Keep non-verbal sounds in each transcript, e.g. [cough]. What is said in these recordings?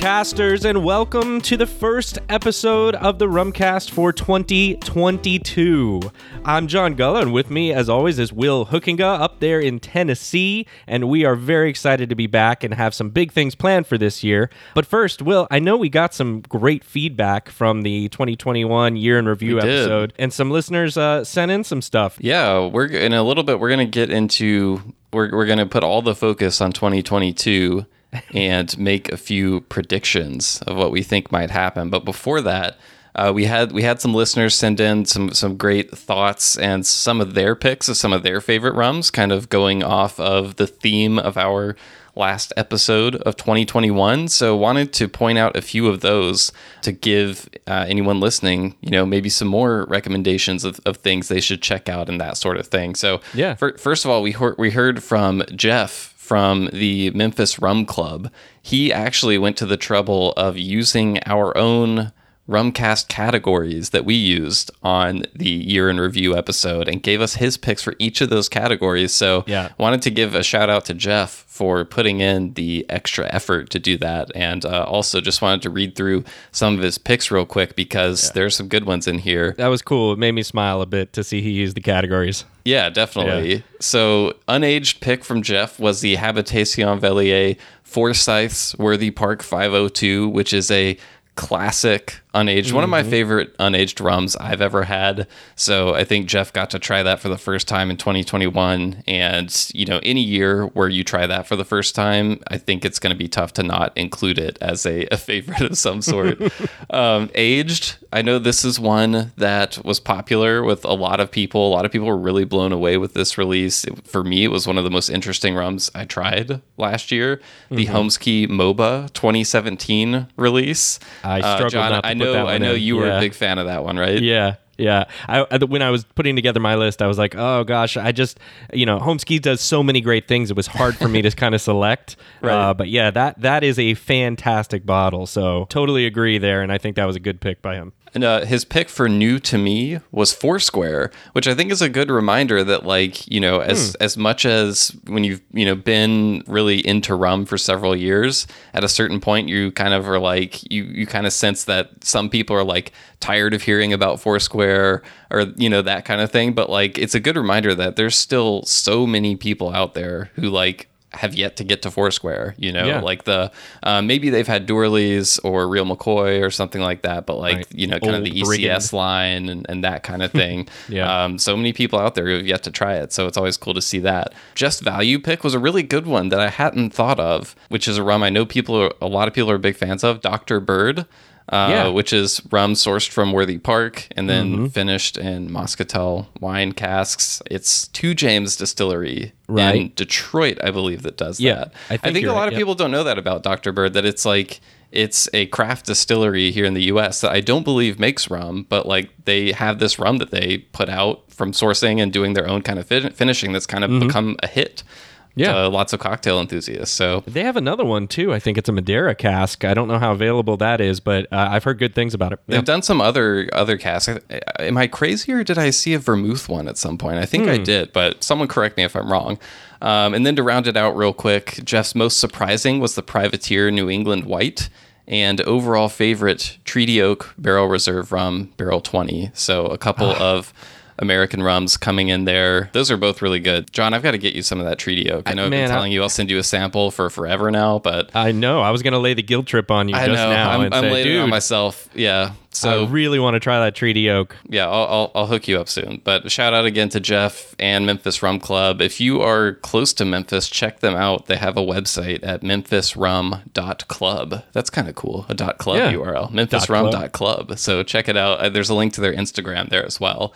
Rumcasters, and welcome to the first episode of the Rumcast for 2022. I'm John Gulla, and with me, as always, is Will Hoekenga up there in Tennessee, and we are very excited to be back and have some big things planned for this year. But first, Will, I know we got some great feedback from the 2021 year in review We did. episode, and some listeners uh, sent in some stuff. Yeah, we're in a little bit. We're gonna get into. We're we're gonna put all the focus on 2022 and make a few predictions of what we think might happen. But before that, uh, we had we had some listeners send in some some great thoughts and some of their picks of some of their favorite rums, kind of going off of the theme of our last episode of 2021. So wanted to point out a few of those to give uh, anyone listening, you know, maybe some more recommendations of, of things they should check out and that sort of thing. So Yeah. fir- first of all, we heard, we heard from Jeff from the Memphis Rum Club. He actually went to the trouble of using our own Rumcast categories that we used on the year in review episode and gave us his picks for each of those categories. So Yeah. wanted to give a shout out to Jeff for putting in the extra effort to do that. And uh, also just wanted to read through some of his picks real quick because there's some good ones in here. That was cool. It made me smile a bit to see he used the categories. Yeah, definitely. So, unaged pick from Jeff was the Habitation Velier Forsyth's Worthy Park 502, which is a classic unaged, one of my favorite unaged rums I've ever had. So, I think Jeff got to try that for the first time in 2021. And, you know, any year where you try that for the first time, I think it's going to be tough to not include it as a, a favorite of some sort. [laughs] um, aged, I know this is one that was popular with a lot of people. A lot of people were really blown away with this release. It- for me, it was one of the most interesting rums I tried last year. The Homesky Mhoba 2017 release. I Uh, struggled John, not to I know, I know in. you were Yeah. a big fan of that one, right? Yeah. Yeah, I, when I was putting together my list, I was like, "Oh gosh, I just, you know, Holmes Cay does so many great things. It was hard for me to kind of [laughs] select." Right. Uh, but yeah, that that is a fantastic bottle. So totally agree there, and I think that was a good pick by him. And uh, his pick for new to me was Foursquare, which I think is a good reminder that, like, you know, as as much as when you've you know been really into rum for several years, at a certain point you kind of are like you you kind of sense that some people are like tired of hearing about Foursquare or you know that kind of thing. But like, it's a good reminder that there's still so many people out there who like have yet to get to Foursquare. You know, Yeah. like the uh, maybe they've had Doorly's or Real McCoy or something like that, but like Right. you know, kind of the ECS Brigand. line and, and that kind of [laughs] thing. Yeah. Um, so many people out there who have yet to try it, so it's always cool to see that. Just Value Pick was a really good one that I hadn't thought of, which is a rum I know people, are, a lot of people are big fans of. Dr. Bird. Uh, Yeah. which is rum sourced from Worthy Park and then Mm-hmm. finished in Moscatel wine casks. It's Two James Distillery right. in Detroit, I believe, that does Yeah, that. I think a you're lot right, of yep. people don't know that about Dr. Bird, that it's like it's a craft distillery here in the US that I don't believe makes rum, but like they have this rum that they put out from sourcing and doing their own kind of fin- finishing that's kind of become a hit. Yeah. to lots of cocktail enthusiasts. So They have another one too. I think it's a Madeira cask. I don't know how available that is, but uh, I've heard good things about it. They've done some other other casks. Am I crazy or did I see a vermouth one at some point? I think I did, but someone correct me if I'm wrong. Um, and then to round it out real quick, Jeff's most surprising was the Privateer New England White. And overall favorite Treaty Oak Barrel Reserve Rum Barrel 20. So a couple of American rums coming in there. Those are both really good. John, I've got to get you some of that Treaty Oak. I know I've man, been I- telling you I'll send you a sample for forever now, but I know. I was going to lay the guilt trip on you I just know now I'm, and I'm say, laying it on myself. Yeah. So I really want to try that treaty oak. yeah, I'll, I'll, I'll hook you up soon. But shout out again to Jeff and Memphis Rum Club. If you are close to Memphis, check them out. They have a website at memphisrum.club. That's kind of cool. A dot club Yeah. URL. Memphisrum.club. So check it out. Uh, There's a link to their Instagram there as well.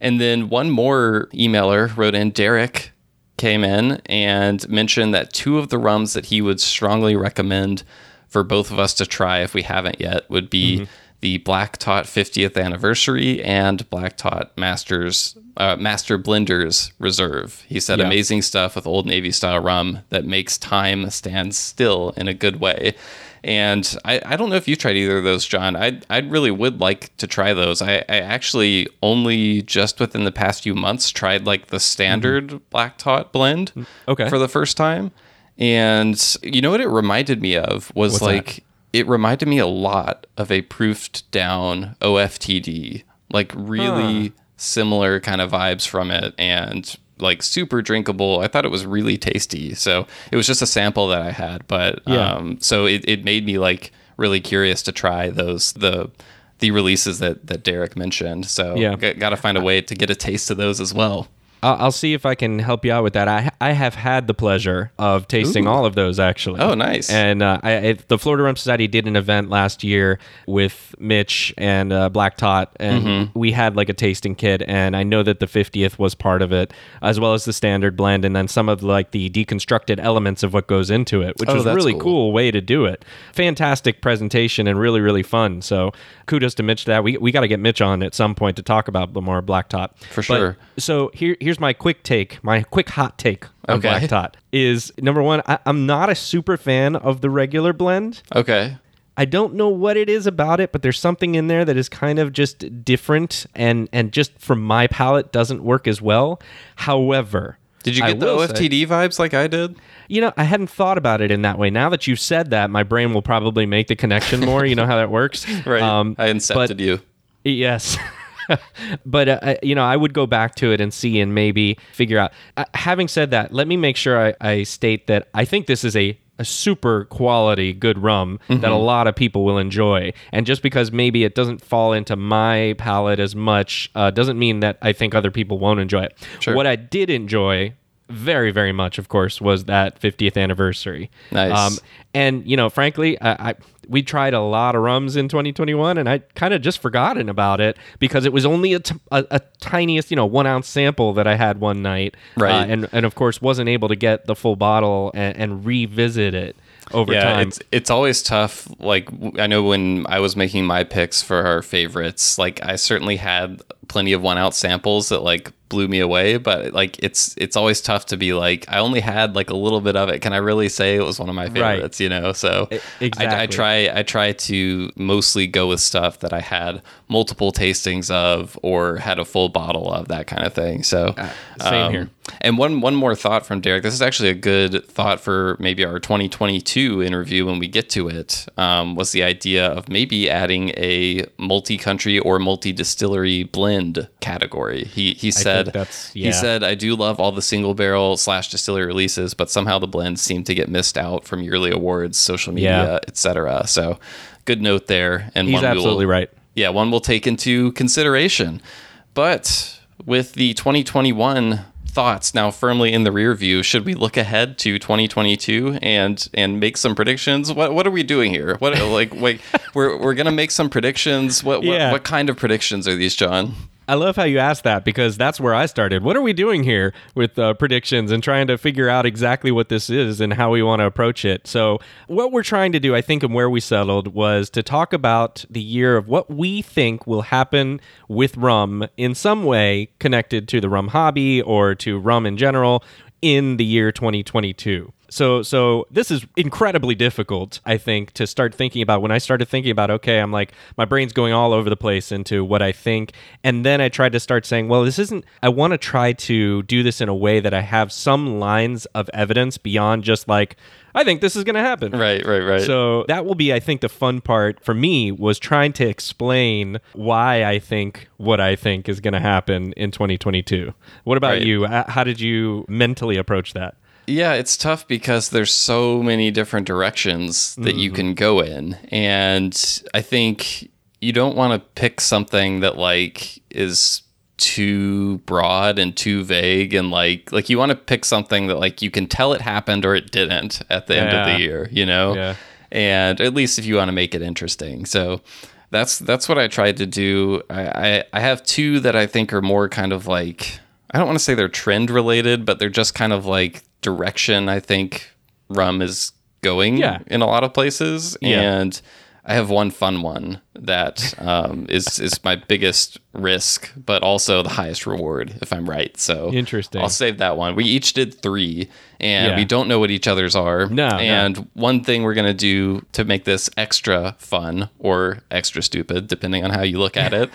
And then one more emailer wrote in, Derek came in and mentioned that two of the rums that he would strongly recommend for both of us to try if we haven't yet would be the Black Tot 50th anniversary and Black Tot Masters uh, Master Blenders Reserve. He said Yeah. amazing stuff with Old Navy style rum that makes time stand still in a good way. And I, I don't know if you've tried either of those, John. I I really would like to try those. I, I actually only just within the past few months tried like the mm-hmm. standard Black Tot blend mm, Okay. for the first time. And you know what it reminded me of was What's that? like it reminded me a lot of a proofed down OFTD, like really similar kind of vibes from it and like super drinkable. I thought it was really tasty. So it was just a sample that I had, but Yeah. um, so it, it made me like really curious to try those the the releases that that Derek mentioned. So Yeah. got to find a way to get a taste of those as well. I'll, I'll see if I can help you out with that. I I have had the pleasure of tasting all of those actually. Oh, nice. And uh, I, I, the Florida Rum Society did an event last year with Mitch and uh, Black Tot, and Mm-hmm. we had like a tasting kit. And I know that the 50th was part of it, as well as the standard blend, and then some of like the deconstructed elements of what goes into it, which Oh, was a really cool. cool way to do it. Fantastic presentation and really really fun. So kudos to Mitch. for That we we got to get Mitch on at some point to talk about more Black Tot For But- sure. so here, here's my quick take, my quick hot take on Okay. Black Tot is number one. I, I'm not a super fan of the regular blend. Okay. I don't know what it is about it, but there's something in there that is kind of just different and and just from my palate doesn't work as well. However, Did you I get the will say- OFTD vibes like I did? you know, I hadn't thought about it in that way. Now that you've said that, my brain will probably make the connection more. you know how that works, [laughs] Right. Um, I but- incepted you. Yes. [laughs] [laughs] but uh, you know, I would go back to it and see and maybe figure out. Uh, having said that, let me make sure I, I state that I think this is a, a super quality good rum Mm-hmm. that a lot of people will enjoy. And just because maybe it doesn't fall into my palate as much uh, doesn't mean that I think other people won't enjoy it. Sure. What I did enjoy very very much of course was that 50th anniversary Um, Nice. and you know frankly I, I we tried a lot of rums in 2021 and i kind of just forgotten about it because it was only a, t- a, a tiniest you know one ounce sample that i had one night Right. Uh, and and of course wasn't able to get the full bottle and, and revisit it over yeah, time it's it's always tough. Like I know when I was making my picks for our favorites, like I certainly had plenty of one out samples that like blew me away. But like it's it's always tough to be like I only had like a little bit of it. Can I really say it was one of my favorites? You know, so I, I exactly. try I try to mostly go with stuff that I had multiple tastings of or had a full bottle of that kind of thing. So Uh, same um, here. and one one more thought from Derek. This is actually a good thought for maybe our 2022 interview when we get to it. Um, was the idea of maybe adding a multi-country or multi-distillery blend category. He he said that's- he said I do love all the single barrel slash distillery releases, but somehow the blends seem to get missed out from yearly awards, social media, Yeah. etc. So good note there. And he's one we will- absolutely right yeah, one we'll take into consideration. But with the 2021 thoughts now firmly in the rear view, should we look ahead to 2022 and and make some predictions? What what are we doing here? What like wait, [laughs] we're we're gonna make some predictions. What what, Yeah. what kind of predictions are these, John? I love how you asked that because that's where I started. What are we doing here with uh, predictions and trying to figure out exactly what this is and how we want to approach it? So, what we're trying to do, I think, and where we settled was to talk about the year of what we think will happen with rum in some way connected to the rum hobby or to rum in general in the year 2022. So so this is incredibly difficult, I think, to start thinking about. When I started thinking about, okay, I'm like my brain's going all over the place into what I think, and then I tried to start saying, well, this isn't. I want to try to do this in a way that I have some lines of evidence beyond just like I think this is going to happen. Right, right, right. So that will be, I think, the fun part for me was trying to explain why I think what I think is going to happen in 2022. What about Right. you? How did you mentally approach that? Yeah, it's tough because there's so many different directions that you mm-hmm. can go in. And I think you don't want to pick something that like is too broad and too vague and like like you want to pick something that like you can tell it happened or it didn't at the end of the year, you know? Yeah. And at least if you want to make it interesting. So that's that's what I tried to do. I, I, I have two that I think are more kind of like I don't want to say they're trend related, but they're just kind of like direction I think rum is going Yeah. in a lot of places. Yeah. And I have one fun one that [laughs] um, is is my biggest risk, but also the highest reward if I'm right. So Interesting. I'll save that one. We each did three, and Yeah. we don't know what each other's are. No, no. And one thing we're gonna do to make this extra fun or extra stupid, depending on how you look at it,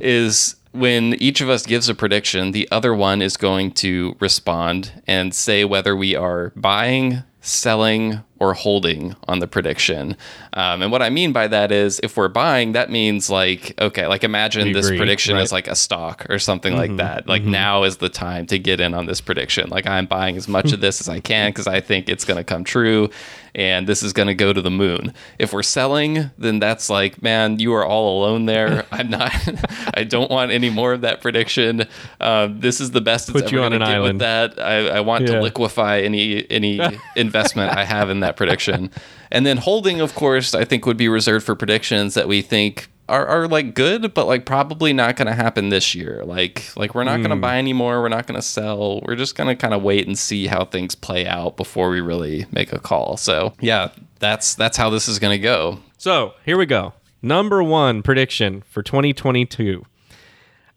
is when each of us gives a prediction, the other one is going to respond and say whether we are buying, selling, or holding on the prediction. Um, and what I mean by that is if we're buying, that means like, okay, like imagine We this agree, prediction right. is like a stock or something like that. Like now is the time to get in on this prediction. Like I'm buying as much of this as I can [laughs] because I think it's going to come true and this is going to go to the moon. If we're selling, then that's like, man, you are all alone there. [laughs] I'm not, [laughs] I don't want any more of that prediction. Um, this is the best it's Put you ever on an island. with that. I, I want Yeah. to liquefy any any investment I have in that prediction. And then holding, of course, I think would be reserved for predictions that we think are, are like good, but like probably not going to happen this year. Like like we're not Hmm. going to buy anymore. We're not going to sell. We're just going to kind of wait and see how things play out before we really make a call. So yeah, that's that's how this is going to go. So here we go. Number one prediction for 2022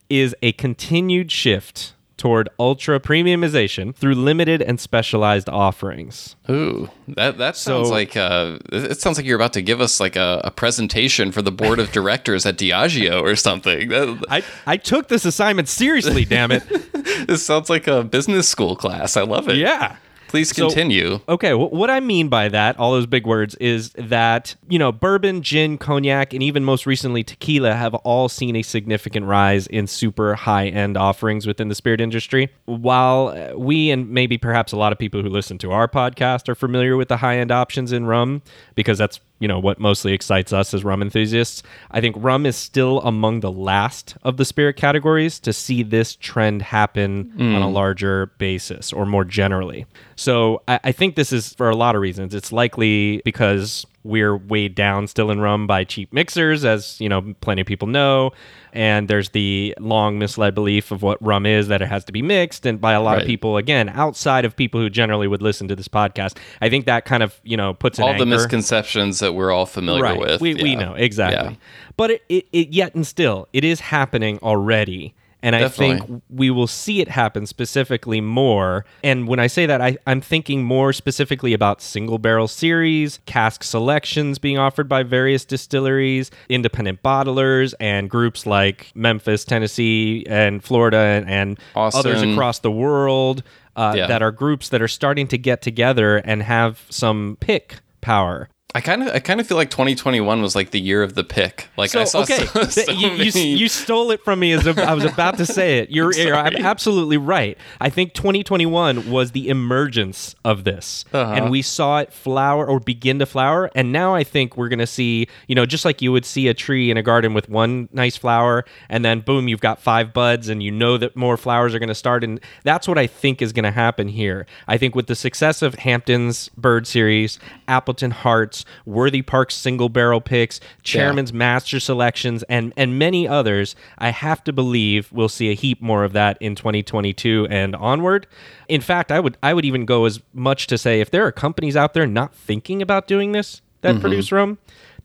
is a continued shift toward ultra premiumization through limited and specialized offerings. Ooh, that that sounds So- like uh, it sounds like you're about to give us like a, a presentation for the board of directors at Diageo or something. I, I took this assignment seriously, damn it. [laughs] this sounds like a business school class. I love it. Yeah. Please So- continue. Okay, wh- what I mean by that, all those big words, is that, you know, bourbon, gin, cognac, and even most recently tequila have all seen a significant rise in super high end offerings within the spirit industry. While uh, we and maybe perhaps a lot of people who listen to our podcast are familiar with the high end options in rum, because that's you know what mostly excites us as rum enthusiasts. I think rum is still among the last of the spirit categories to see this trend happen on a mm. larger basis or more generally. So I, I think this is for a lot of reasons. It's likely because we're weighed down still in rum by cheap mixers as you know plenty of people know and there's the long misled belief of what rum is that it has to be mixed and by a lot of people again outside of people who generally would listen to this podcast i think that kind of you know puts an All the anchor- misconceptions that we're all familiar right. with. We, we know exactly. Yeah. But it, it, it yet and still it is happening already. And I think we will see it happen specifically more. And when I say that, I, I'm thinking more specifically about single barrel series, cask selections being offered by various distilleries, independent bottlers, and groups like Memphis, Tennessee, and Florida, and, and others across the world uh, Yeah. that are groups that are starting to get together and have some pick power. I kind of I kind of feel like 2021 was like the year of the pick. Like I saw okay, so, so you, you, you stole it from me as a, I was about to say it. You're, [laughs] you're absolutely right. I think 2021 was the emergence of this, Uh-huh. and we saw it flower or begin to flower. And now I think we're going to see, you know, just like you would see a tree in a garden with one nice flower, and then boom, you've got five buds, and you know that more flowers are going to start. And that's what I think is going to happen here. I think with the success of Hampden's Bird Series, Appleton Hearts, Worthy Park's single barrel picks, Chairman's Master Selections, and and many others, I have to believe we'll see a heap more of that in 2022 and onward. In fact, I would I would even go as much to say if there are companies out there not thinking about doing this that mm-hmm. produce rum,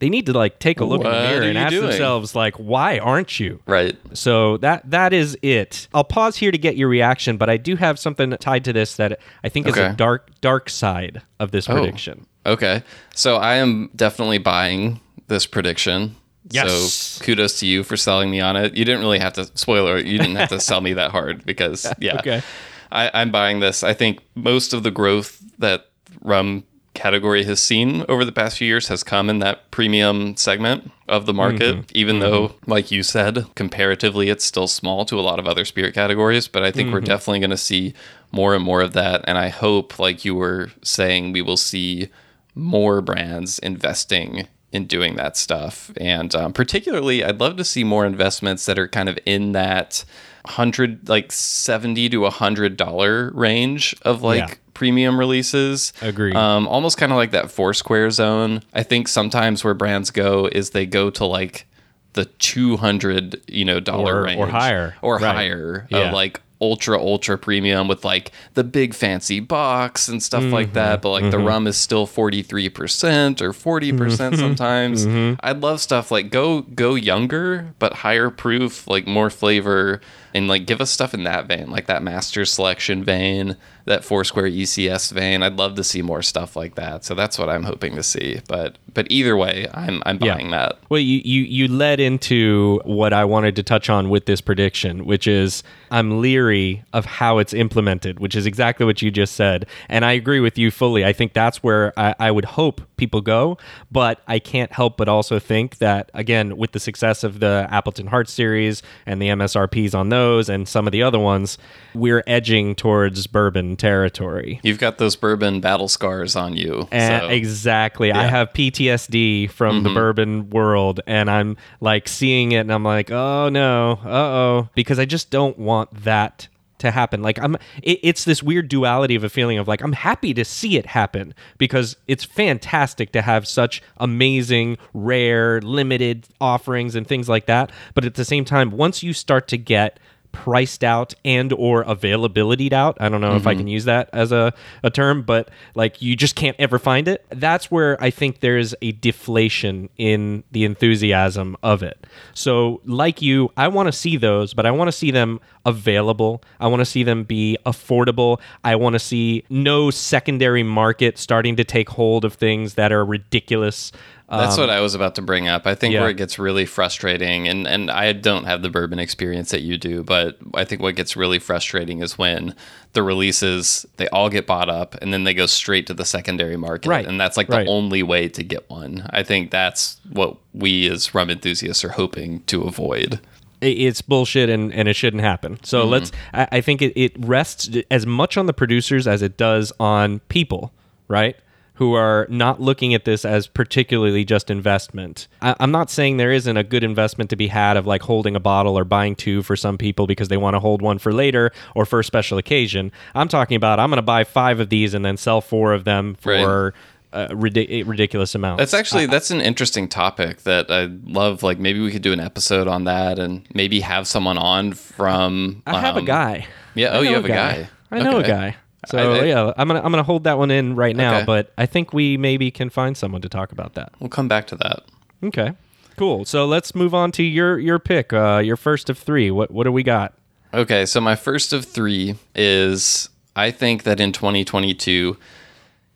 they need to like take a look in What the mirror and ask doing? themselves like, why aren't you? right. So that that is it. I'll pause here to get your reaction, but I do have something tied to this that I think is a dark dark side of this oh. prediction. Okay. So I am definitely buying this prediction. Yes. So kudos to you for selling me on it. You didn't really have to spoiler. You didn't have to sell me that hard because [laughs] yeah. Okay. I, I'm buying this. I think most of the growth that rum category has seen over the past few years has come in that premium segment of the market, mm-hmm. even though, mm-hmm. like you said, comparatively it's still small to a lot of other spirit categories. But I think we're mm-hmm. definitely going to see more and more of that. And I hope, like you were saying, we will see more brands investing in doing that stuff. And um, particularly, I'd love to see more investments that are kind of in that hundred, like seventy to a hundred dollar range of like Yeah. premium releases. Agree. Um, almost kind of like that Foursquare zone. I think sometimes where brands go is they go to like the two hundred, you know, dollar Or- range or higher. or Right. higher Yeah. of like ultra ultra premium with like the big fancy box and stuff like Mm-hmm. that but like the rum is still 43% or 40% Mm-hmm. sometimes i'd love stuff like go go younger but higher proof like more flavor and like give us stuff in that vein like that master selection vein that Foursquare ECS vein. I'd love to see more stuff like that. So that's what I'm hoping to see. But but either way, I'm I'm Yeah. buying that. Well, you, you you led into what I wanted to touch on with this prediction, which is I'm leery of how it's implemented, which is exactly what you just said. And I agree with you fully. I think that's where I, I would hope people go. But I can't help but also think that, again, with the success of the Appleton Heart series and the MSRPs on those and some of the other ones, we're edging towards bourbon territory. You've got those bourbon battle scars on you. Uh, so- exactly. I Yeah. Mm-hmm. have PTSD from the bourbon world, and I'm like seeing it, and I'm like, oh no, uh oh, because I just don't want that to happen. Like I'm, it, it's this weird duality of a feeling of like I'm happy to see it happen because it's fantastic to have such amazing, rare, limited offerings and things like that. But at the same time, once you start to get priced out and or availability out. I don't know if i mm-hmm. can use that as a, a term but like you just can't ever find it. That's where i think there's a deflation in the enthusiasm of it. So like you i want to see those but i want to see them available. I want to see them be affordable. I want to see no secondary market starting to take hold of things that are ridiculous That's what I was about to bring up. I think Um, yeah. where it gets really frustrating, and, and I don't have the bourbon experience that you do, but I think what gets really frustrating is when the releases, they all get bought up and then they go straight to the secondary market. Right. And that's like Right. the only way to get one. I think that's what we as rum enthusiasts are hoping to avoid. it's bullshit and, and it shouldn't happen. So let's, I, I think it, it rests as much on the producers as it does on people, right? Who are not looking at this as particularly just investment. I, I'm not saying there isn't a good investment to be had of like holding a bottle or buying two for some people because they want to hold one for later or for a special occasion. I'm talking about I'm going to buy five of these and then sell four of them for uh, ridic- ridiculous amounts. That's actually that's an interesting topic that I love. Like maybe we could do an episode on that, and maybe have someone on from. I have a um, guy. Yeah. I Oh, you have a guy. I know Okay. a guy. So I- I- yeah, I'm gonna I'm gonna hold that one in right now, Okay. but I think we maybe can find someone to talk about that. We'll come back to that. Okay, cool. So let's move on to your your pick, uh, your first of three. What what do we got? Okay, so my first of three is I think that in 2022,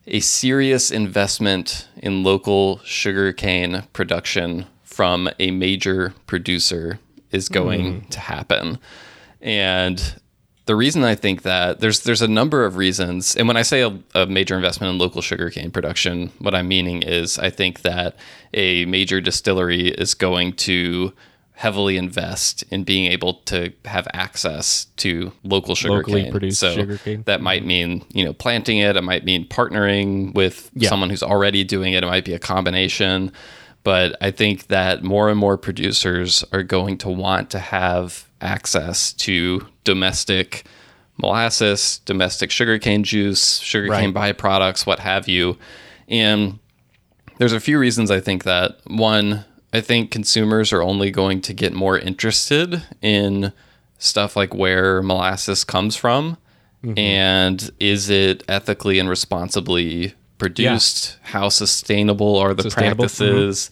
a serious investment in local sugarcane production from a major producer is going to happen. And the reason I think that there's there's a number of reasons, and when I say a, a major investment in local sugarcane production, what I'm meaning is I think that a major distillery is going to heavily invest in being able to have access to local sugarcane. Locally produced so sugarcane. That might mean you know planting it. It might mean partnering with Yeah. someone who's already doing it. It might be a combination. But I think that more and more producers are going to want to have access to domestic molasses, domestic sugarcane juice, sugarcane byproducts, what have you. And there's a few reasons I think that. One, I think consumers are only going to get more interested in stuff like where molasses comes from mm-hmm. and is it ethically and responsibly produced? How sustainable are the Sustainable, mm-hmm. practices?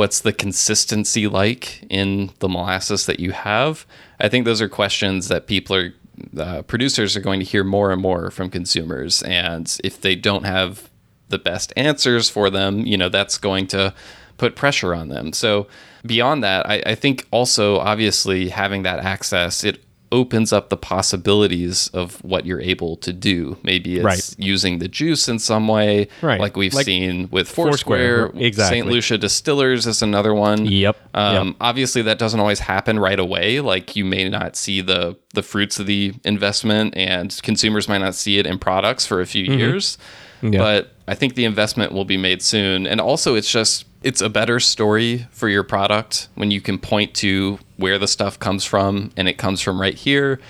What's the consistency like in the molasses that you have? I think those are questions that people are, uh, producers are going to hear more and more from consumers. And if they don't have the best answers for them, you know, that's going to put pressure on them. So beyond that, I, I think also obviously having that access, it opens up the possibilities of what you're able to do. Maybe it's Right. using the juice in some way, Right. like we've Like seen with Foursquare, Foursquare. exactly. St. Lucia Distillers is another one. Yep, Um, yep. Obviously, that doesn't always happen right away. Like you may not see the the fruits of the investment, and consumers might not see it in products for a few years. Mm-hmm. Yeah. But I think the investment will be made soon, and also it's just it's a better story for your product when you can point to where the stuff comes from, and it comes from right here.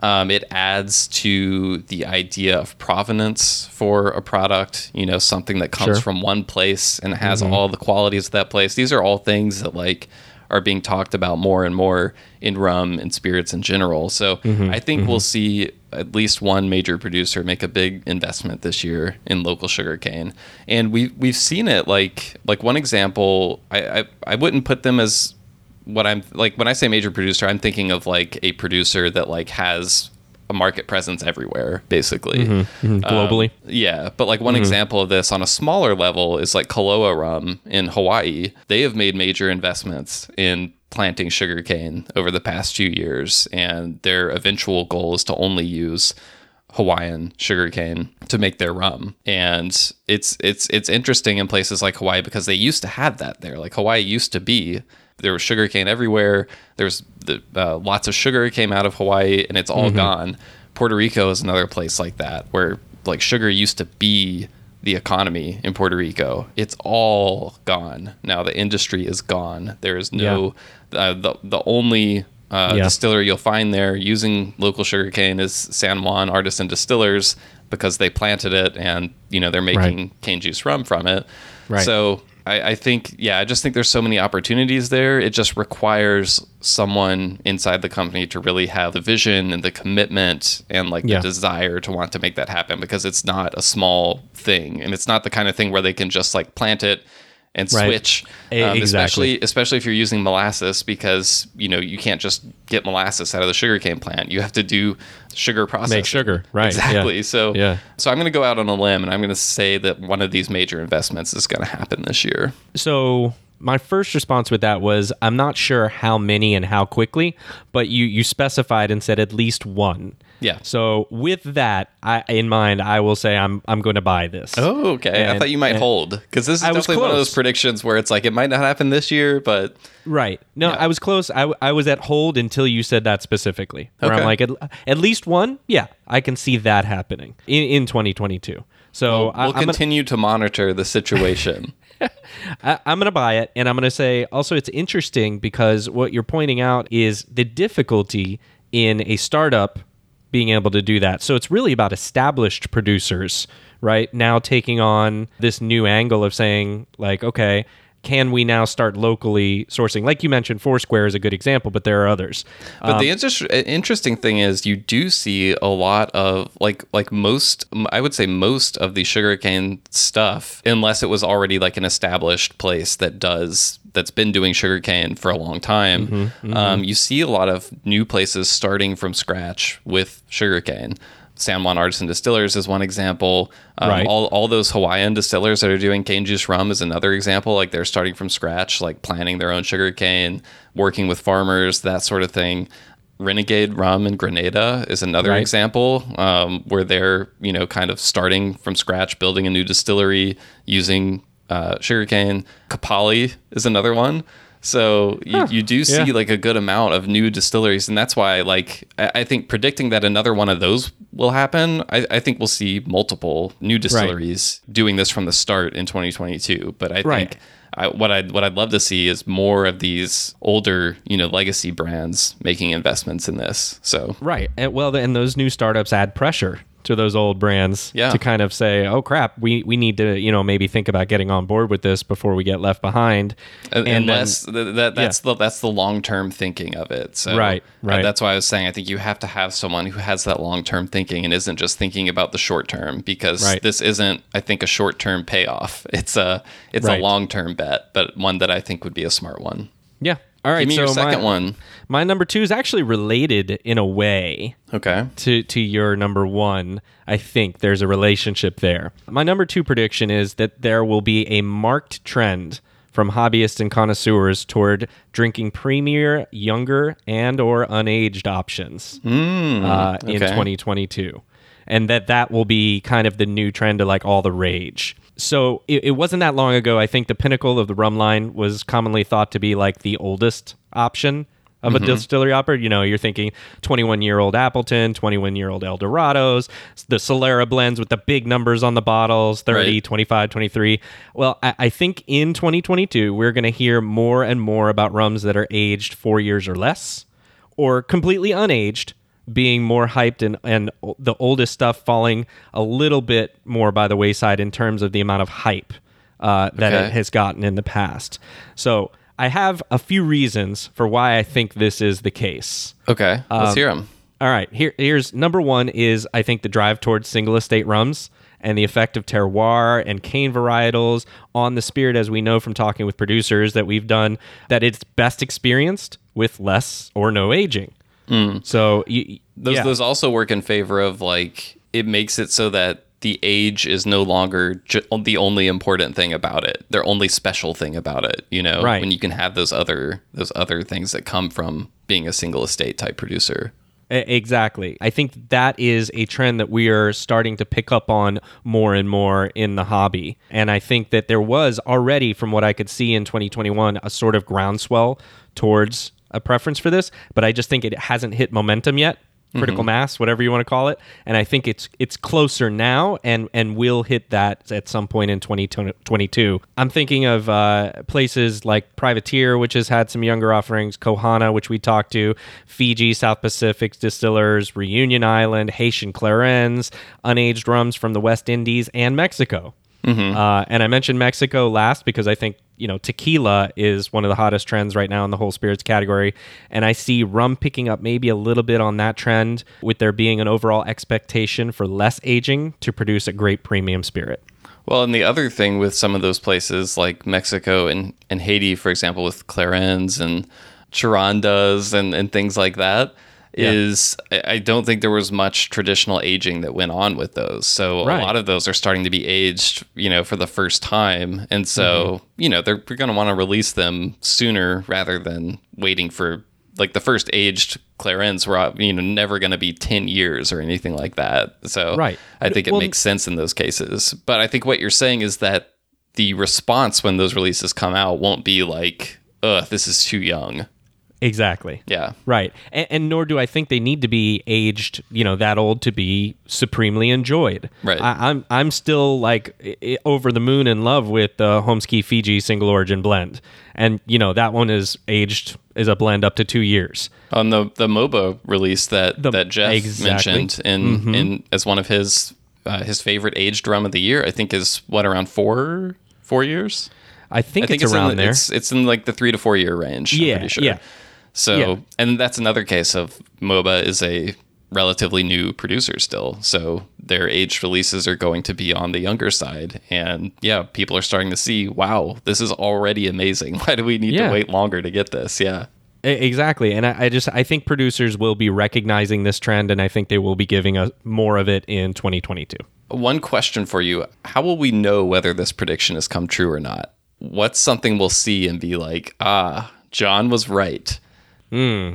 Um, it adds to the idea of provenance for a product. You know, something that comes Sure. from one place and has Mm-hmm. all the qualities of that place. These are all things that like are being talked about more and more in rum and spirits in general. So Mm-hmm. I think we'll see at least one major producer make a big investment this year in local sugarcane, and we we've seen it. Like like one example, I I, I wouldn't put them as what I'm like when I say major producer, I'm thinking of like a producer that like has a market presence everywhere, basically. Mm-hmm. mm-hmm um, globally. Yeah, but like one mm-hmm. example of this on a smaller level is like Koloa Rum in Hawaii. They have made major investments in planting sugarcane over the past few years, and their eventual goal is to only use Hawaiian sugarcane to make their rum. And it's it's it's interesting in places like Hawaii because they used to have that there. Like Hawaii used to be there was sugarcane everywhere. There's the, uh, lots of sugar came out of Hawaii, and it's all gone. Puerto Rico is another place like that where like sugar used to be the economy in Puerto Rico. It's all gone now. The industry is gone. There is no uh, the the only uh, Yeah. distillery you'll find there using local sugarcane is San Juan Artisan Distillers because they planted it and you know they're making cane juice rum from it. Right. So I, I think yeah, I just think there's so many opportunities there. It just requires someone inside the company to really have the vision and the commitment and like Yeah. the desire to want to make that happen because it's not a small thing and it's not the kind of thing where they can just like plant it and Right. switch um, exactly. especially especially if you're using molasses because you know you can't just get molasses out of the sugarcane plant you have to do sugar processing Make sugar, right, yeah. exactly so Yeah. so i'm going to go out on a limb and i'm going to say that one of these major investments is going to happen this year So my first response with that was I'm not sure how many and how quickly, but you you specified and said at least one. Yeah. So with that I, in mind, I will say I'm I'm going to buy this. oh okay i thought you might hold because this is I definitely one of those predictions where it's like it might not happen this year but Right. No, I was close. I, I was at hold until you said that specifically. Where I'm like, at, at least one? Yeah, I can see that happening in, in 2022. So I, we'll I'm gonna- continue to monitor the situation [laughs] I, I'm going to buy it. And I'm going to say also, it's interesting because what you're pointing out is the difficulty in a startup being able to do that. So it's really about established producers, right? Now taking on this new angle of saying, like, okay, can we now start locally sourcing? Like you mentioned, Foursquare is a good example, but there are others. But Um, the inter- interesting thing is, you do see a lot of like like most. I would say most of the sugarcane stuff, unless it was already like an established place that does that's been doing sugarcane for a long time. Mm-hmm, Um, you see a lot of new places starting from scratch with sugarcane. San Juan Artisan Distillers is one example. Um, Right. All all those Hawaiian distillers that are doing cane juice rum is another example. Like they're starting from scratch, like planting their own sugar cane, working with farmers, that sort of thing. Renegade Rum in Grenada is another Right. example um, where they're you know kind of starting from scratch, building a new distillery using uh, sugarcane. Copalli is another one. So you, you do see Yeah. like a good amount of new distilleries, and that's why like I, I think predicting that another one of those will happen. I, I think we'll see multiple new distilleries doing this from the start in 2022. But I Right. think I, what I'd what I'd love to see is more of these older you know legacy brands making investments in this. So Right. And well, and those new startups add pressure to those old brands Yeah. to kind of say, "Oh crap, we we need to, you know, maybe think about getting on board with this before we get left behind." And, then- unless th- that that's the that's the long term thinking of it. So Right, uh, right. that's why I was saying I think you have to have someone who has that long term thinking and isn't just thinking about the short term because Right. this isn't I think a short term payoff. [laughs] It's a it's Right. a long term bet, but one that I think would be a smart one. yeah. All right. Give me so your second my, one. My number 2 is actually related in a way Okay. to to your number 1. I think there's a relationship there. My number 2 prediction is that there will be a marked trend from hobbyists and connoisseurs toward drinking premier, younger, and or unaged options uh, in Hmm, okay. 2022, and that that will be kind of the new trend to like all the rage. So it, it wasn't that long ago. I think the pinnacle of the rum line was commonly thought to be like the oldest option of Mm-hmm. a distillery opera. You know, you're thinking 21 year old Appleton, 21 year old El Dorados, the Solera blends with the big numbers on the bottles 30, Right. 25, 23. Well, I, I think in 2022, we're going to hear more and more about rums that are aged four years or less or completely unaged being more hyped and, and the oldest stuff falling a little bit more by the wayside in terms of the amount of hype uh, that Okay. it has gotten in the past. So I have a few reasons for why I think this is the case. Okay. Um, Let's hear them. All right, here here's number one is I think the drive towards single estate rums and the effect of terroir and cane varietals on the spirit, as we know from talking with producers that we've done, that it's best experienced with less or no aging. Mm. So you, Those yeah. those also work in favor of like it makes it so that the age is no longer ju- the only important thing about it. Their only special thing about it, you know, Right. when you can have those other those other things that come from being a single estate type producer. Exactly. I think that is a trend that we are starting to pick up on more and more in the hobby. And I think that there was already, from what I could see in 2021, a sort of groundswell towards a preference for this, but I just think it hasn't hit momentum yet. Critical mass, whatever you want to call it, and I think it's it's closer now, and and will hit that at some point in 2022. I'm thinking of uh, places like Privateer, which has had some younger offerings, Kō Hana, which we talked to, Fiji, South Pacific Distillers, Reunion Island, Haitian Clairin, unaged rums from the West Indies, and Mexico. Uh, and I mentioned Mexico last because I think you know tequila is one of the hottest trends right now in the whole spirits category, and I see rum picking up maybe a little bit on that trend, with there being an overall expectation for less aging to produce a great premium spirit. Well, and the other thing with some of those places like Mexico and, and Haiti, for example, with Clarence and Charandas and, and things like that, is I don't think there was much traditional aging that went on with those. So Right. a lot of those are starting to be aged, you know, for the first time. And so, mm-hmm. you know, they're going to want to release them sooner rather than waiting for like the first aged Clairin were, you know, never going to be 10 years or anything like that. So Right. I think it Well, makes sense in those cases. But I think what you're saying is that the response when those releases come out won't be like, ugh, this is too young. Exactly. Yeah. Right. And, and nor do I think they need to be aged, you know, that old to be supremely enjoyed. Right. I, I'm I'm still like over the moon in love with the Holmes Cay Fiji single origin blend, and you know that one is aged is a blend up to two years. On the the Mhoba release that The- that Jeff exactly. mentioned in in as one of his uh, his favorite aged drum of the year, I think is what around four four years. I think, I think it's, around in, the- there. It's it's in like the three to four year range. I'm Yeah, pretty sure. yeah. So Yeah. and that's another case of Mhoba is a relatively new producer still. So their aged releases are going to be on the younger side. And yeah, people are starting to see, wow, this is already amazing. [laughs] Why do we need Yeah. to wait longer to get this? Yeah. Exactly, and I, I just I think producers will be recognizing this trend, and I think they will be giving us more of it in 2022. One question for you. How will we know whether this prediction has come true or not? What's something we'll see and be like, ah, John was right?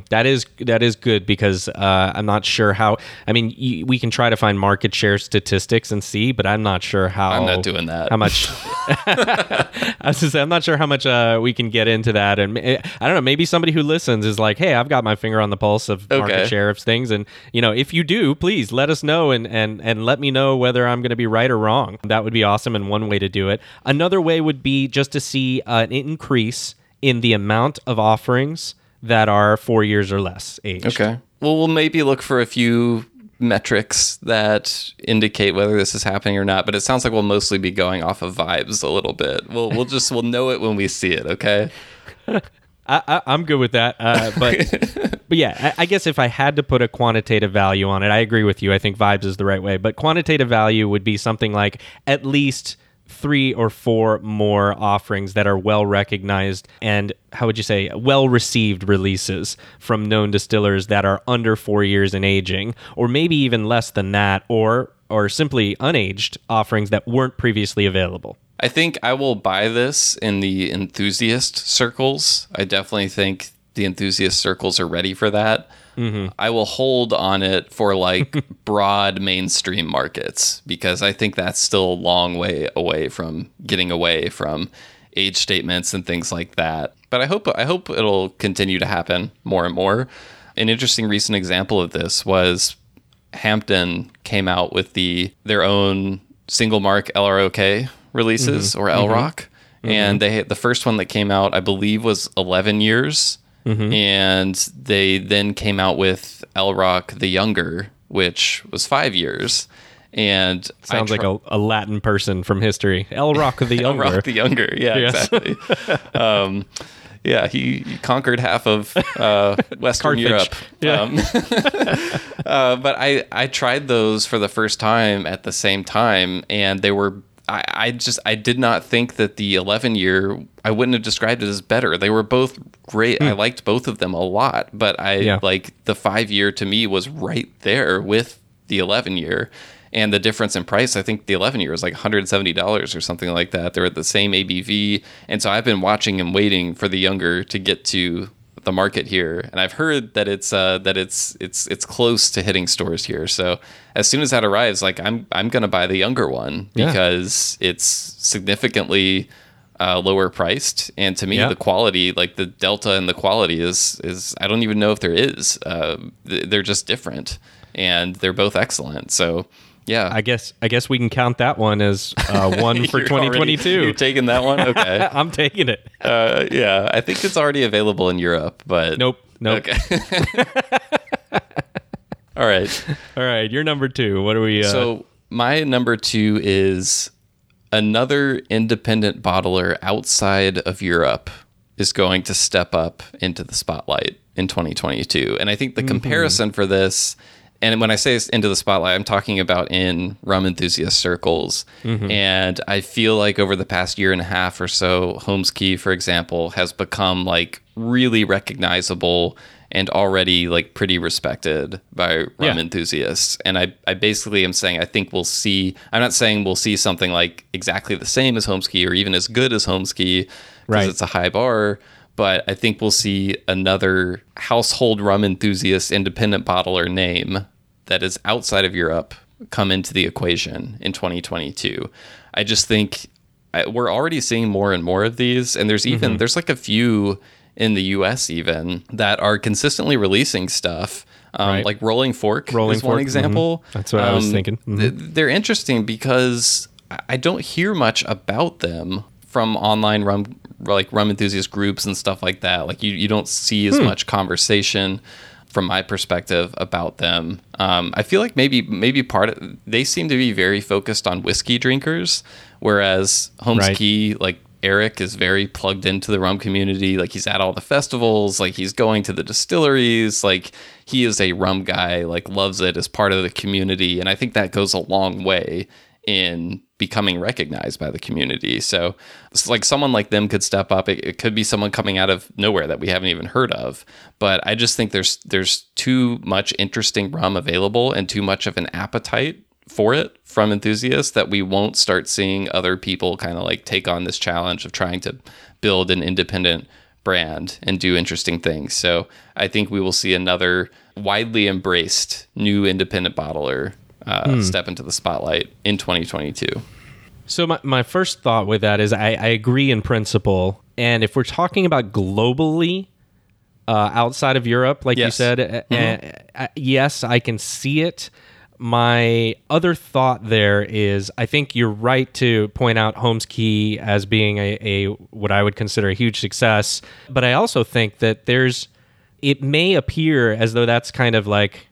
That is that is good because uh, I'm not sure how. I mean, y- we can try to find market share statistics and see, but I'm not sure how. I'm not doing that. How much? [laughs] [laughs] I was to say I'm not sure how much uh, we can get into that, and eh, I don't know. Maybe somebody who listens is like, "Hey, I've got my finger on the pulse of market share of things," and you know, if you do, please let us know and and and let me know whether I'm going to be right or wrong. That would be awesome, and one way to do it. Another way would be just to see an increase in the amount of offerings that are four years or less age. Okay. Well, we'll maybe look for a few metrics that indicate whether this is happening or not. But it sounds like we'll mostly be going off of vibes a little bit. We'll we'll just we'll know it when we see it. Okay. [laughs] I, I, I'm good with that. Uh, but [laughs] but yeah, I, I guess if I had to put a quantitative value on it, I agree with you. I think vibes is the right way. But quantitative value would be something like at least three or four more offerings that are well recognized and how would you say well received releases from known distillers that are under four years in aging or maybe even less than that or or simply unaged offerings that weren't previously available I think I will buy this in the enthusiast circles. I definitely think the enthusiast circles are ready for that. Mm-hmm. I will hold on it for like [laughs] broad mainstream markets because I think that's still a long way away from getting away from age statements and things like that. But I hope I hope it'll continue to happen more and more. An interesting recent example of this was Hampden came out with the their own single mark LROK releases mm-hmm. or LROC, mm-hmm. and they the first one that came out I believe was 11 years, and they then came out with LROC the Younger, which was five years. And sounds like a, a latin person from history el rock the [laughs] younger Rock the Younger. Yeah, Yes. exactly. [laughs] um, yeah, he, he conquered half of uh, Western Europe. Yeah. Um, [laughs] uh, but I, I tried those for the first time at the same time, and they were I, I just I did not think that the 11 year I wouldn't have described it as better. They were both great. I hmm. liked both of them a lot, but I Yeah. like the five year to me was right there with the 11 year. And the difference in price, I think the 11 year is like $170 or something like that. They're at the same ABV. And so I've been watching and waiting for the younger to get to the market here, and I've heard that it's uh, that it's it's it's close to hitting stores here. So as soon as that arrives, like I'm I'm gonna buy the younger one Yeah. because it's significantly uh, lower priced, and to me Yeah. the quality, like the delta in the quality, is is I don't even know if there is. Uh, th- they're just different, and they're both excellent. So yeah, I guess I guess we can count that one as uh, [laughs] one for You're already- 2022. You're taking that one, okay? [laughs] I'm taking it. uh, yeah, I think it's already available in Europe, but Nope. Nope. Okay. [laughs] All right. All right, you're number two. What are we? Uh, So my number two is another independent bottler outside of Europe is going to step up into the spotlight in 2022. And I think the comparison for this, and when I say it's into the spotlight, I'm talking about in rum enthusiast circles. Mm-hmm. And I feel like over the past year and a half or so, Holmes Cay, for example, has become like really recognizable and already like pretty respected by rum Yeah. enthusiasts. And I, I basically am saying I think we'll see. I'm not saying we'll see something like exactly the same as Holmes Cay or even as good as Holmes Cay because Right. it's a high bar. But I think we'll see another household rum enthusiast independent bottler name that is outside of Europe come into the equation in 2022. I just think I, we're already seeing more and more of these, and there's even there's like a few in the U.S. even that are consistently releasing stuff. Um, Right. Like Rolling Fork Rolling is one Fork, example. That's what I was Um, thinking. Mhm. th- they're interesting because I- don't hear much about them from online rum like rum enthusiast groups and stuff like that. Like you, you don't see Hmm. as much conversation from my perspective about them. Um, I feel like maybe maybe part of they seem to be very focused on whiskey drinkers, whereas Holmes Right. Cay like Eric is very plugged into the rum community. Like he's at all the festivals, like he's going to the distilleries, like he is a rum guy, like loves it as part of the community. And I think that goes a long way in becoming recognized by the community. So it's like someone like them could step up. It, it could be someone coming out of nowhere that we haven't even heard of. But I just think there's there's too much interesting rum available and too much of an appetite for it from enthusiasts that we won't start seeing other people kind of like take on this challenge of trying to build an independent brand and do interesting things. So I think we will see another widely embraced new independent bottler uh, step into the spotlight in 2022. So my, my first thought with that is I, I agree in principle, and if we're talking about globally, uh, outside of Europe, like you Yes. said, uh, uh, uh, yes, I can see it. My other thought there is I think you're right to point out Holmes Cay as being a, a what I would consider a huge success, but I also think that there's it may appear as though that's kind of like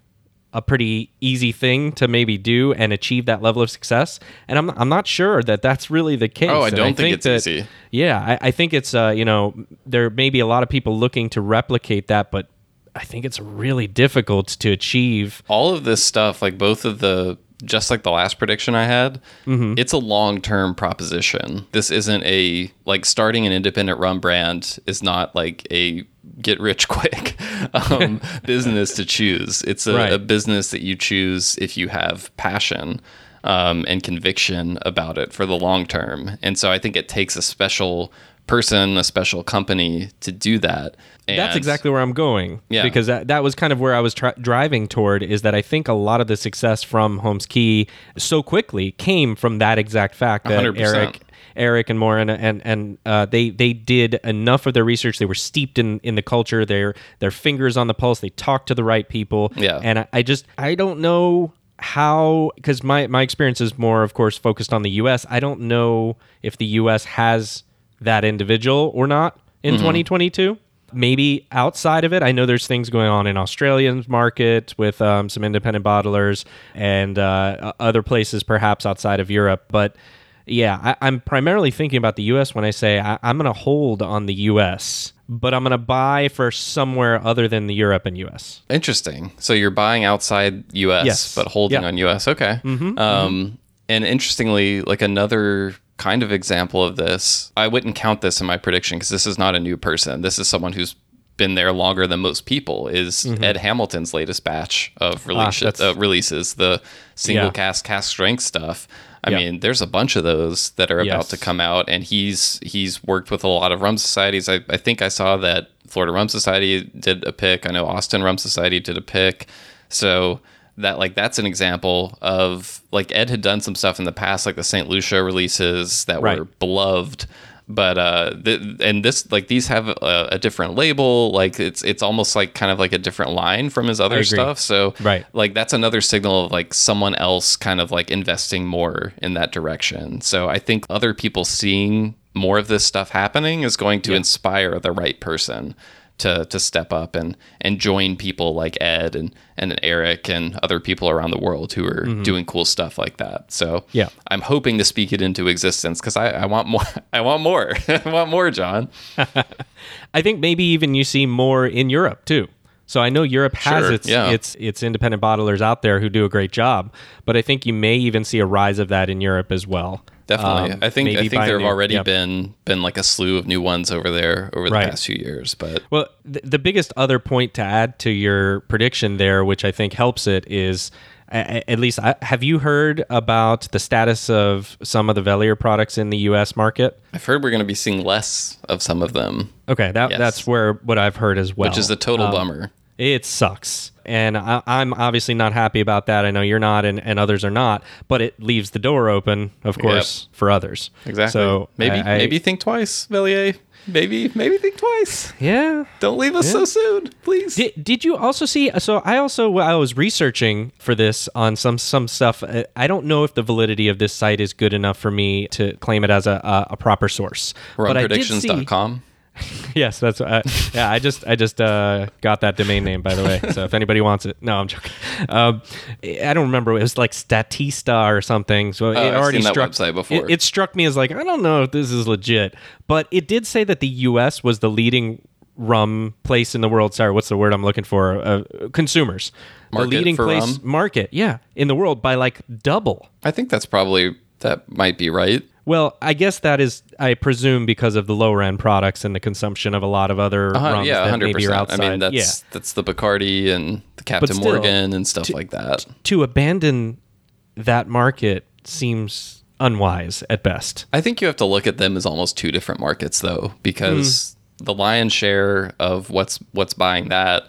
a pretty easy thing to maybe do and achieve that level of success. And I'm, I'm not sure that that's really the case. Oh, I don't think it's that- easy. Yeah, I, I think it's, uh, you know, there may be a lot of people looking to replicate that, but I think it's really difficult to achieve. all of this stuff, like both of the, just like the last prediction I had, it's a long term proposition. This isn't a, like starting an independent rum brand is not like a get rich [laughs] quick um, [laughs] business to choose. It's a, Right. a business that you choose if you have passion. Um, and conviction about it for the long term. And so I think it takes a special person, a special company to do that. And That's exactly where I'm going. Yeah. Because that, that was kind of where I was tri- driving toward is that I think a lot of the success from Holmes Cay so quickly came from that exact fact that 100%. Eric Eric and Morin and and uh, they they did enough of their research. They were steeped in in the culture. Their their fingers on the pulse. They talked to the right people. Yeah. And I, I just I don't know how because my my experience is more of course focused on the U.S. I don't know if the U.S. has that individual or not in 2022. Maybe outside of it, I know there's things going on in Australian market with um, some independent bottlers and uh, other places perhaps outside of Europe. But yeah, I, I'm primarily thinking about the U.S. when I say I, I'm going to hold on the U.S., but I'm going to buy for somewhere other than the Europe and U.S. Interesting. So you're buying outside U.S. Yes. but holding on U.S. Okay. Um, And interestingly, like another kind of example of this, I wouldn't count this in my prediction because this is not a new person. This is someone who's been there longer than most people. Is Ed Hamilton's latest batch of releases? Mm-hmm. Ah, uh, releases the single Yeah. cask cask strength stuff. I Yeah. mean, there's a bunch of those that are about to come out, and he's he's worked with a lot of rum societies. I, I think I saw that Florida Rum Society did a pick. I know Austin Rum Society did a pick. So that like that's an example of like Ed had done some stuff in the past, like the St. Lucia releases that Right. were beloved. But uh, th- and this like these have a, a different label. Like it's it's almost like kind of like a different line from his other stuff. So Right. like that's another signal of like someone else kind of like investing more in that direction. So I think other people seeing more of this stuff happening is going to inspire the right person to to step up and and join people like Ed and and Eric and other people around the world who are doing cool stuff like that. So Mm-hmm. Yeah. I'm hoping to speak it into existence because I, I want more. [laughs] I want more. [laughs] I want more, John. [laughs] I think maybe even you see more in Europe too. So I know Europe has Sure, its yeah. its its independent bottlers out there who do a great job, but I think you may even see a rise of that in Europe as well. Definitely. Um, I think I think there have already yeah. been been like a slew of new ones over there over the Right. past few years. But Well, th- the biggest other point to add to your prediction there, which I think helps it, is a- at least I, have you heard about the status of some of the Velier products in the U.S. market? I've heard we're going to be seeing less of some of them, Okay, that, Yes. that's where what I've heard as well. which is a total Um, bummer. It sucks. And I, I'm obviously not happy about that. I know you're not, and, and others are not, but it leaves the door open, of course, for others. Exactly. So maybe I- maybe think twice, Velier. Maybe maybe think twice. Yeah. Don't leave us so soon, please. Did, did you also see? So I also I was researching for this on some some stuff. uh, I don't know if the validity of this site is good enough for me to claim it as a a, a proper source. But I did see- Runpredictions.com. [laughs] Yes, that's uh, yeah. I just I just uh, got that domain name by the way. So if anybody wants it, no, I'm joking. Um, I don't remember. It was like Statista or something. So it Oh, I've already seen that struck website before. It, it struck me as like I don't know if this is legit, but it did say that the U.S. was the leading rum place in the world. Sorry, what's the word I'm looking for? Uh, consumers. Market the leading for place rum? market, yeah, in the world by like double. I think that's probably that might be right. Well, I guess that is, I presume, because of the lower end products and the consumption of a lot of other Uh, rums yeah, that hundred maybe are outside. I mean, that's yeah. that's the Bacardi and the Captain still, Morgan and stuff like that. To abandon that market seems unwise at best. I think you have to look at them as almost two different markets, though, because the lion's share of what's what's buying that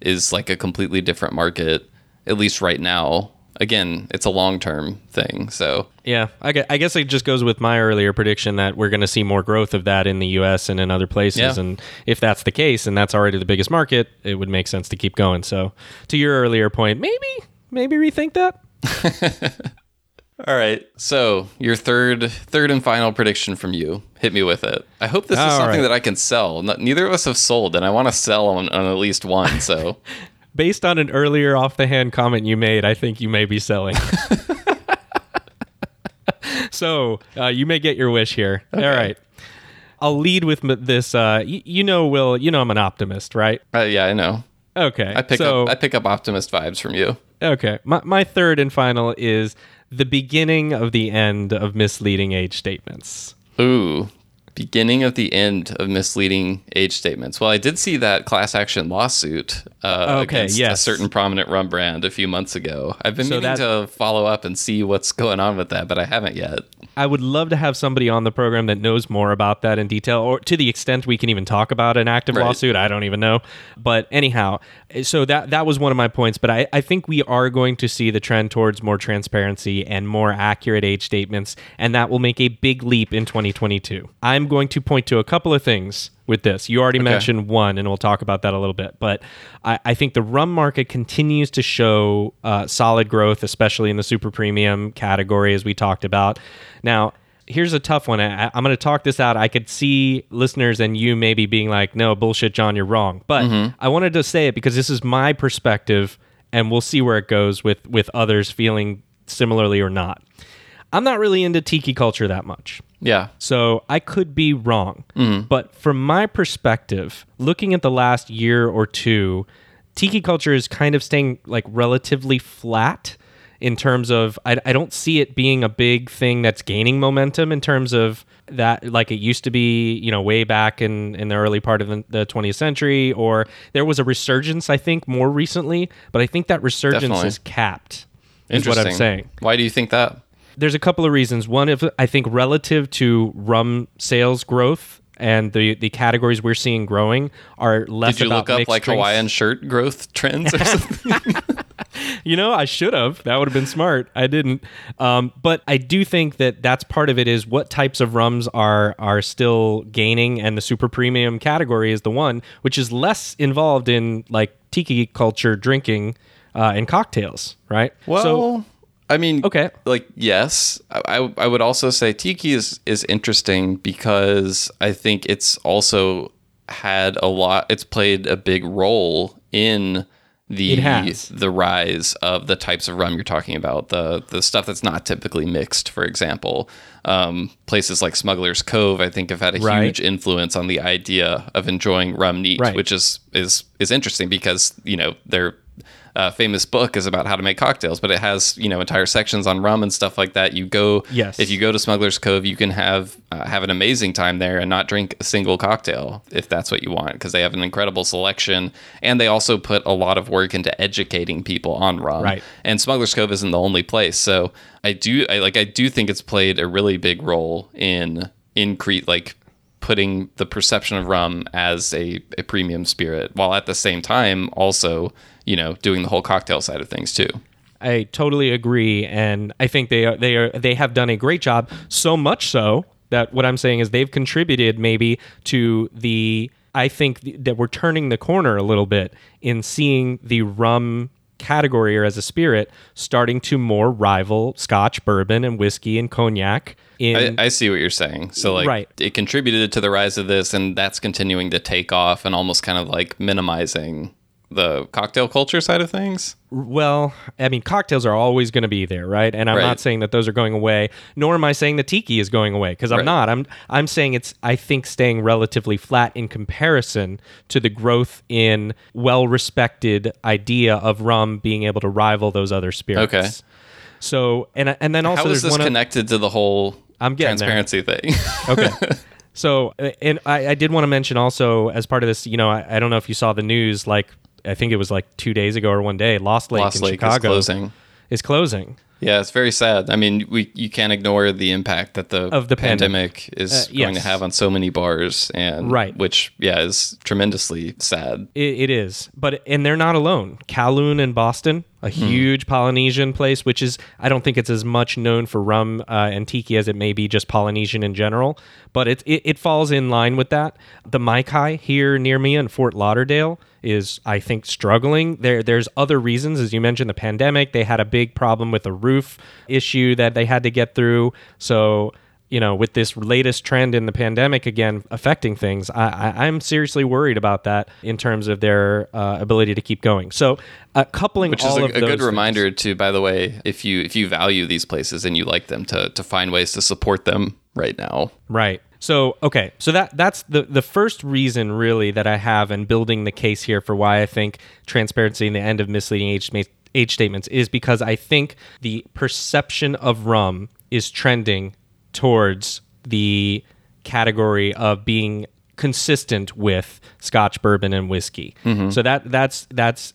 is like a completely different market, at least right now. Again, it's a long term thing, so Yeah, I guess it just goes with my earlier prediction that we're going to see more growth of that in the U.S. and in other places. Yeah. And if that's the case, and that's already the biggest market, it would make sense to keep going. So, to your earlier point, maybe maybe rethink that. [laughs] All right. So your third, third and final prediction from you. Hit me with it. I hope this is something right. that I can sell. Neither of us have sold, and I want to sell on, on at least one. So [laughs] Based on an earlier off the hand comment you made, I think you may be selling. [laughs] so uh, you may get your wish here. All right. I'll lead with m- this. Uh, y- you know, Will, you know I'm an optimist, right? uh, yeah, I know. Okay. I pick so, up I pick up optimist vibes from you. Okay. My, my third and final is the beginning of the end of misleading age statements. Ooh, beginning of the end of misleading age statements. Well, I did see that class action lawsuit uh, Okay, against a certain prominent rum brand a few months ago. I've been So meaning that- to follow up and see what's going on with that, but I haven't yet. I would love to have somebody on the program that knows more about that in detail, or to the extent we can even talk about an active Right. lawsuit. I don't even know. But anyhow, so that that was one of my points. But I, I think we are going to see the trend towards more transparency and more accurate age statements, and that will make a big leap in 2022. I'm going to point to a couple of things with this. You already mentioned one, and we'll talk about that a little bit. But I, I think the rum market continues to show uh, solid growth, especially in the super premium category, as we talked about. Now, here's a tough one. I, I'm going to talk this out. I could see listeners and you maybe being like, no, bullshit, John, you're wrong. But I wanted to say it because this is my perspective, and we'll see where it goes with, with others feeling similarly or not. I'm not really into tiki culture that much. Yeah. So I could be wrong. Mm-hmm. But from my perspective, looking at the last year or two, tiki culture is kind of staying like relatively flat. in terms of I, I don't see it being a big thing that's gaining momentum in terms of that like it used to be you know way back in in the early part of the, the 20th century or there was a resurgence i think more recently but i think that resurgence Definitely. is capped is what i'm saying Why do you think that? There's a couple of reasons. One, if I think relative to rum sales growth and the the categories we're seeing growing are less Did you about look up like drinks. Hawaiian shirt growth trends or [laughs] something? [laughs] You know, I should have. That would have been smart. I didn't. Um, but I do think that that's part of it. Is what types of rums are are still gaining, and the super premium category is the one which is less involved in like tiki culture drinking uh, and cocktails, right? Well, so I mean, Okay. like yes, I, I would also say tiki is is interesting because I think it's also had a lot. It's played a big role in the the rise of the types of rum you're talking about. The the stuff that's not typically mixed, for example. Um, places like Smuggler's Cove, I think, have had a Right. huge influence on the idea of enjoying rum neat, Right. which is is is interesting because you know they're uh, famous book is about how to make cocktails, but it has you know entire sections on rum and stuff like that. You go, Yes. If you go to Smuggler's Cove, you can have uh, have an amazing time there and not drink a single cocktail if that's what you want, because they have an incredible selection and they also put a lot of work into educating people on rum. Right. And Smuggler's Cove isn't the only place, so I do I like I do think it's played a really big role in increase like putting the perception of rum as a, a premium spirit while at the same time also you know doing the whole cocktail side of things too I totally agree, and I think they are they are they have done a great job. So much so that what I'm saying is they've contributed maybe to the. I think th- that we're turning the corner a little bit in seeing the rum category or as a spirit starting to more rival Scotch, bourbon, and whiskey and cognac. In I, I see what you're saying so like Right. it contributed to the rise of this and that's continuing to take off and almost kind of like minimizing the cocktail culture side of things Well, I mean, cocktails are always going to be there, right? And I'm Right. not saying that those are going away, nor am I saying the tiki is going away because I'm Right. not. I'm I'm saying it's I think staying relatively flat in comparison to the growth in well-respected idea of rum being able to rival those other spirits. Okay. So and and then also how is this connected to the whole I'm getting there. transparency thing [laughs] okay. So, and I, I did want to mention also as part of this, you know, I, I don't know if you saw the news, like I think it was like two days ago or one day, Lost Lake Lost in Lake Chicago is closing is closing. Yeah, it's very sad. I mean, we you can't ignore the impact that the Of the pandemic, is Uh, going to have on so many bars, and Right. which yeah is tremendously sad. It, it is, but and they're not alone. Kowloon in Boston, a huge Polynesian place, which is I don't think it's as much known for rum uh, and tiki as it may be just Polynesian in general, but it, it it falls in line with that. The Mai-Kai here near me in Fort Lauderdale is I think struggling. There there's other reasons, as you mentioned, the pandemic. They had a big problem with a roof issue that they had to get through. So you know, with this latest trend in the pandemic again affecting things, I, I, I'm seriously worried about that in terms of their uh, ability to keep going. So, uh, coupling Which is a, of a good things- reminder to, by the way, if you if you value these places and you like them, to to find ways to support them right now. Right. So okay, so that that's the the first reason really that I have in building the case here for why I think transparency and the end of misleading age age statements is because I think the perception of rum is trending towards the category of being consistent with Scotch, bourbon, and whiskey. Mm-hmm. So that that's that's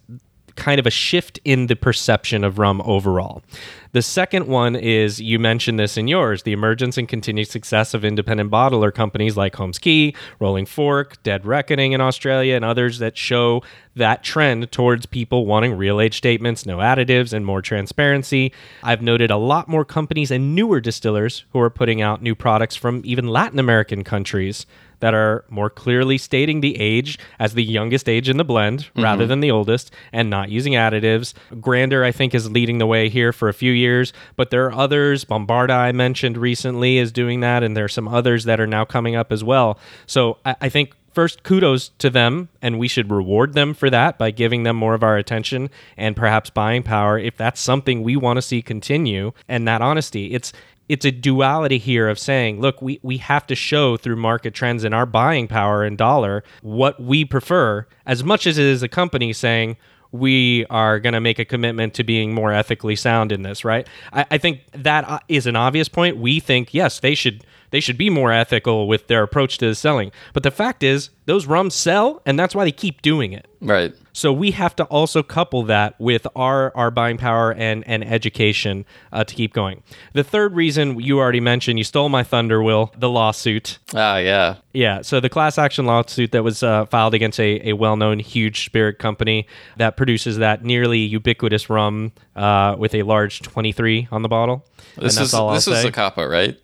kind of a shift in the perception of rum overall. The second one is you mentioned this in yours the emergence and continued success of independent bottler companies like Holmes Cay, Rolling Fork, Dead Reckoning in Australia, and others that show that trend towards people wanting real age statements, no additives, and more transparency. I've noted a lot more companies and newer distillers who are putting out new products from even Latin American countries that are more clearly stating the age as the youngest age in the blend mm-hmm. rather than the oldest and not using additives. Grander, I think, is leading the way here for a few years, but there are others. Bombarda, I mentioned recently, is doing that, and there are some others that are now coming up as well. So I, I think. First, kudos to them, and we should reward them for that by giving them more of our attention and perhaps buying power if that's something we want to see continue. And that honesty, it's it's a duality here of saying, look, we, we have to show through market trends and our buying power and dollar what we prefer, as much as it is a company saying, we are going to make a commitment to being more ethically sound in this, right? I, I think that uh, an obvious point. We think yes, they should they should be more ethical with their approach to the selling. But the fact is, those rums sell, and that's why they keep doing it. Right. So we have to also couple that with our our buying power and and education uh, to keep going. The third reason you already mentioned, you stole my thunder, Will, the lawsuit. Ah, yeah. Yeah, so the class action lawsuit that was uh, filed against a, a well known huge spirit company that produces that nearly ubiquitous rum uh, with a large 23 on the bottle. This is this is the coppa, right?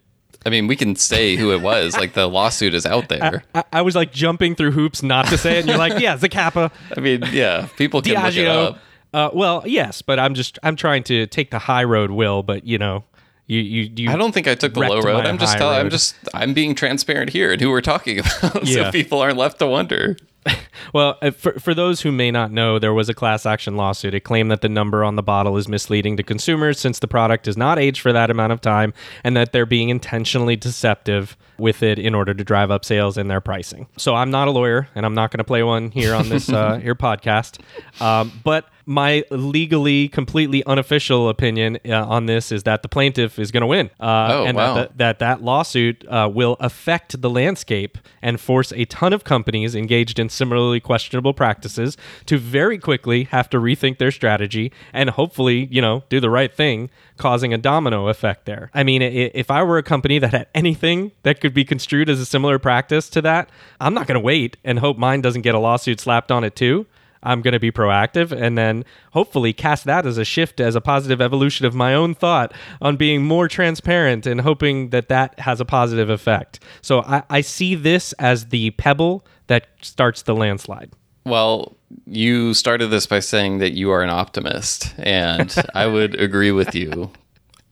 I mean, we can say who it was. like the lawsuit is out there. I, I was like jumping through hoops not to say it, and you're like, yeah, Zacapa. I mean, yeah, people can look it up. Uh, well, yes, but I'm just I'm trying to take the high road, Will. But you know, you you, you I don't think I took the low road. I'm just high telling. I'm just I'm being transparent here and who we're talking [laughs] about, Yeah. so people aren't left to wonder. [laughs] Well, uh, for, for those who may not know, there was a class action lawsuit. It claimed that the number on the bottle is misleading to consumers since the product is not aged for that amount of time and that they're being intentionally deceptive with it in order to drive up sales and their pricing. So I'm not a lawyer and I'm not going to play one here on this [laughs] uh, here podcast. Um, but my legally, completely unofficial opinion uh, on this is that the plaintiff is going to win, uh, Oh, and wow. that, the, that that lawsuit uh, will affect the landscape and force a ton of companies engaged in similarly questionable practices to very quickly have to rethink their strategy and hopefully, you know, do the right thing, causing a domino effect there. I mean, if I were a company that had anything that could be construed as a similar practice to that, I'm not going to wait and hope mine doesn't get a lawsuit slapped on it too. I'm going to be proactive and then hopefully cast that as a shift, as a positive evolution of my own thought on being more transparent and hoping that that has a positive effect. So I, I see this as the pebble that starts the landslide. Well, you started this by saying that you are an optimist, and I [laughs] would agree with you.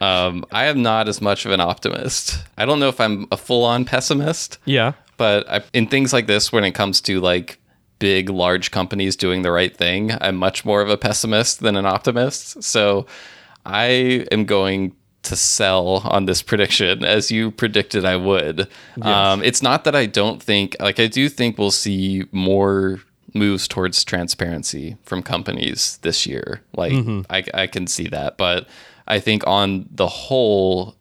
Um, I am not as much of an optimist. I don't know if I'm a full-on pessimist, Yeah. but I, in things like this, when it comes to like big, large companies doing the right thing, I'm much more of a pessimist than an optimist. So I am going to sell on this prediction as you predicted I would. Um, it's not that I don't think, like, I do think we'll see more moves towards transparency from companies this year. Like, I, I can see that. But I think on the whole,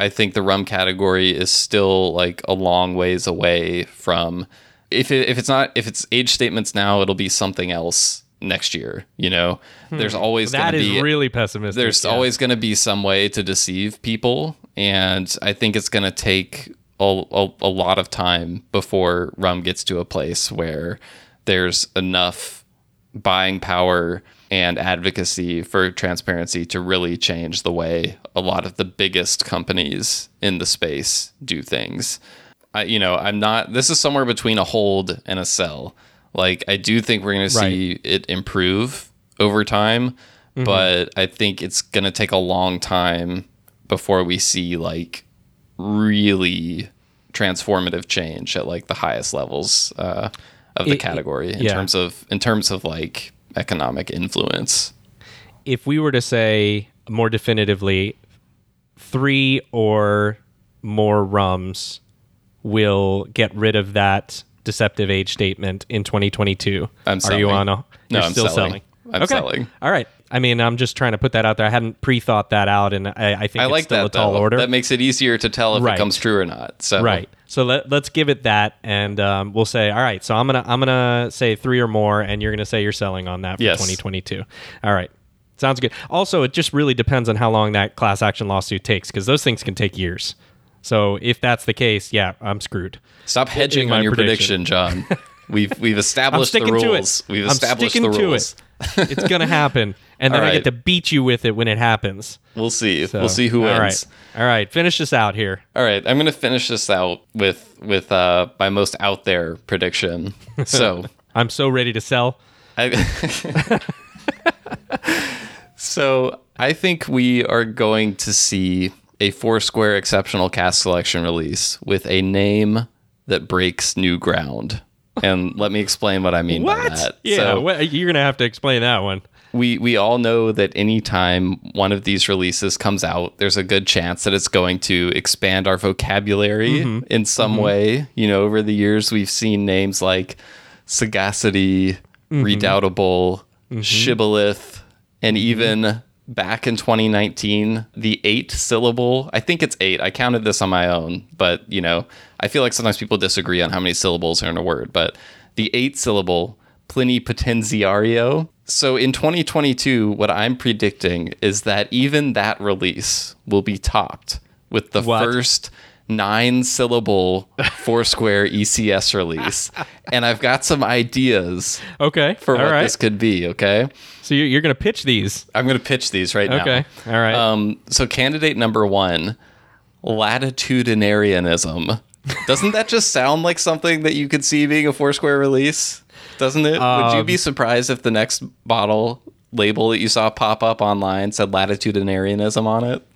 I think the rum category is still like a long ways away from if it, if it's not if it's age statements now it'll be something else next year you know hmm. there's always gonna is be really pessimistic. there's yeah. always going to be some way to deceive people and i think it's going to take a, a, a lot of time before rum gets to a place where there's enough buying power and advocacy for transparency to really change the way a lot of the biggest companies in the space do things. I, you know, I'm not. This is somewhere between a hold and a sell. Like, I do think we're going to see it improve over time, but I think it's going to take a long time before we see like really transformative change at like the highest levels uh, of the It- category in yeah. terms of in terms of like economic influence. if we were to say more definitively, three or more rums will get rid of that deceptive age statement in 2022. I'm selling. Are you on a? No, I'm still selling. selling. I'm okay. selling. All right. I mean, I'm just trying to put that out there. I hadn't pre-thought that out, and I, I think I it's like still that tall order. That makes it easier to tell if Right. it comes true or not. So Right. So let, let's give it that, and um, we'll say, all right. So I'm gonna I'm gonna say three or more, and you're gonna say you're selling on that for Yes. 2022. All right. Sounds good. Also, it just really depends on how long that class action lawsuit takes, because those things can take years. So if that's the case, yeah, I'm screwed. Stop hedging on your prediction. prediction, John. [laughs] We've we've established the rules. it. We've I'm established the to rules. it. [laughs] It's gonna happen, and then All I get to beat you with it when it happens. We'll see. So, we'll see who all wins. right. All right. Finish this out here. All right, I'm gonna finish this out with with uh, my most out there prediction. [laughs] So, I'm so ready to sell. I, so I think we are going to see a Foursquare exceptional cask selection release with a name that breaks new ground. And let me explain what I mean by that. Yeah, So- wha- you're gonna have to explain that one. we we all know that anytime one of these releases comes out, there's a good chance that it's going to expand our vocabulary mm-hmm. in some mm-hmm. way. You know, over the years we've seen names like Sagacity, mm-hmm. Redoubtable, shibboleth, and even back in 2019, the eight syllable, I think it's eight. I counted this on my own, but you know, I feel like sometimes people disagree on how many syllables are in a word, but the eight syllable Plenipotenziario. So in 2022, what I'm predicting is that even that release will be topped with the What? first nine syllable Foursquare ECS release. And I've got some ideas Okay. for All what right. this could be, okay? So you're, you're going to pitch these. I'm going to pitch these right now. Okay. All right. Um, so candidate number one, latitudinarianism. Doesn't that just sound like something that you could see being a Foursquare release? Doesn't it? Would Um, you be surprised if the next bottle label that you saw pop up online said latitudinarianism on it?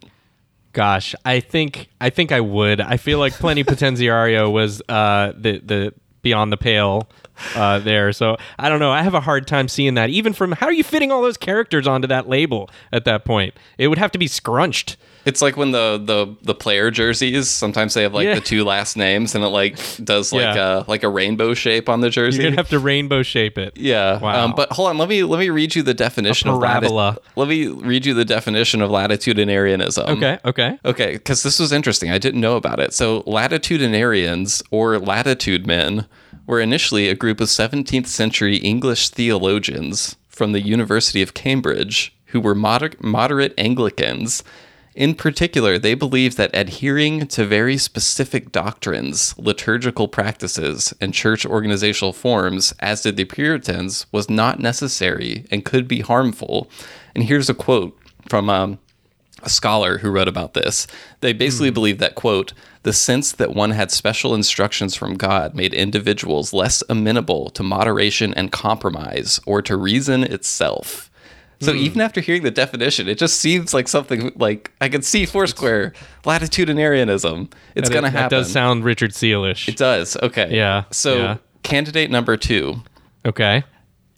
Gosh, I think I think I would. I feel like Plenipotenziario was uh, the the beyond the pale uh, there. So I don't know. I have a hard time seeing that. Even from how are you fitting all those characters onto that label at that point? It would have to be scrunched. It's like when the the the player jerseys sometimes they have like Yeah. the two last names and it like does like Yeah. a like a rainbow shape on the jersey. You're gonna have to rainbow shape it. Yeah. Wow. Um, but hold on, let me let me read you the definition of lati- parabola. Let me read you the definition of latitudinarianism. Okay. Okay. Okay, because this was interesting. I didn't know about it. So, latitudinarians or latitude men were initially a group of 17th century English theologians from the University of Cambridge who were moder- moderate Anglicans. In particular, they believed that adhering to very specific doctrines, liturgical practices, and church organizational forms, as did the Puritans, was not necessary and could be harmful. And here's a quote from um, a scholar who wrote about this. They basically believed that, quote, the sense that one had special instructions from God made individuals less amenable to moderation and compromise or to reason itself. So hmm. even after hearing the definition, it just seems like something like I can see Foursquare latitudinarianism. It's going to happen. that does sound Richard Sealish. it does. Okay. Yeah, So yeah. candidate number two, okay.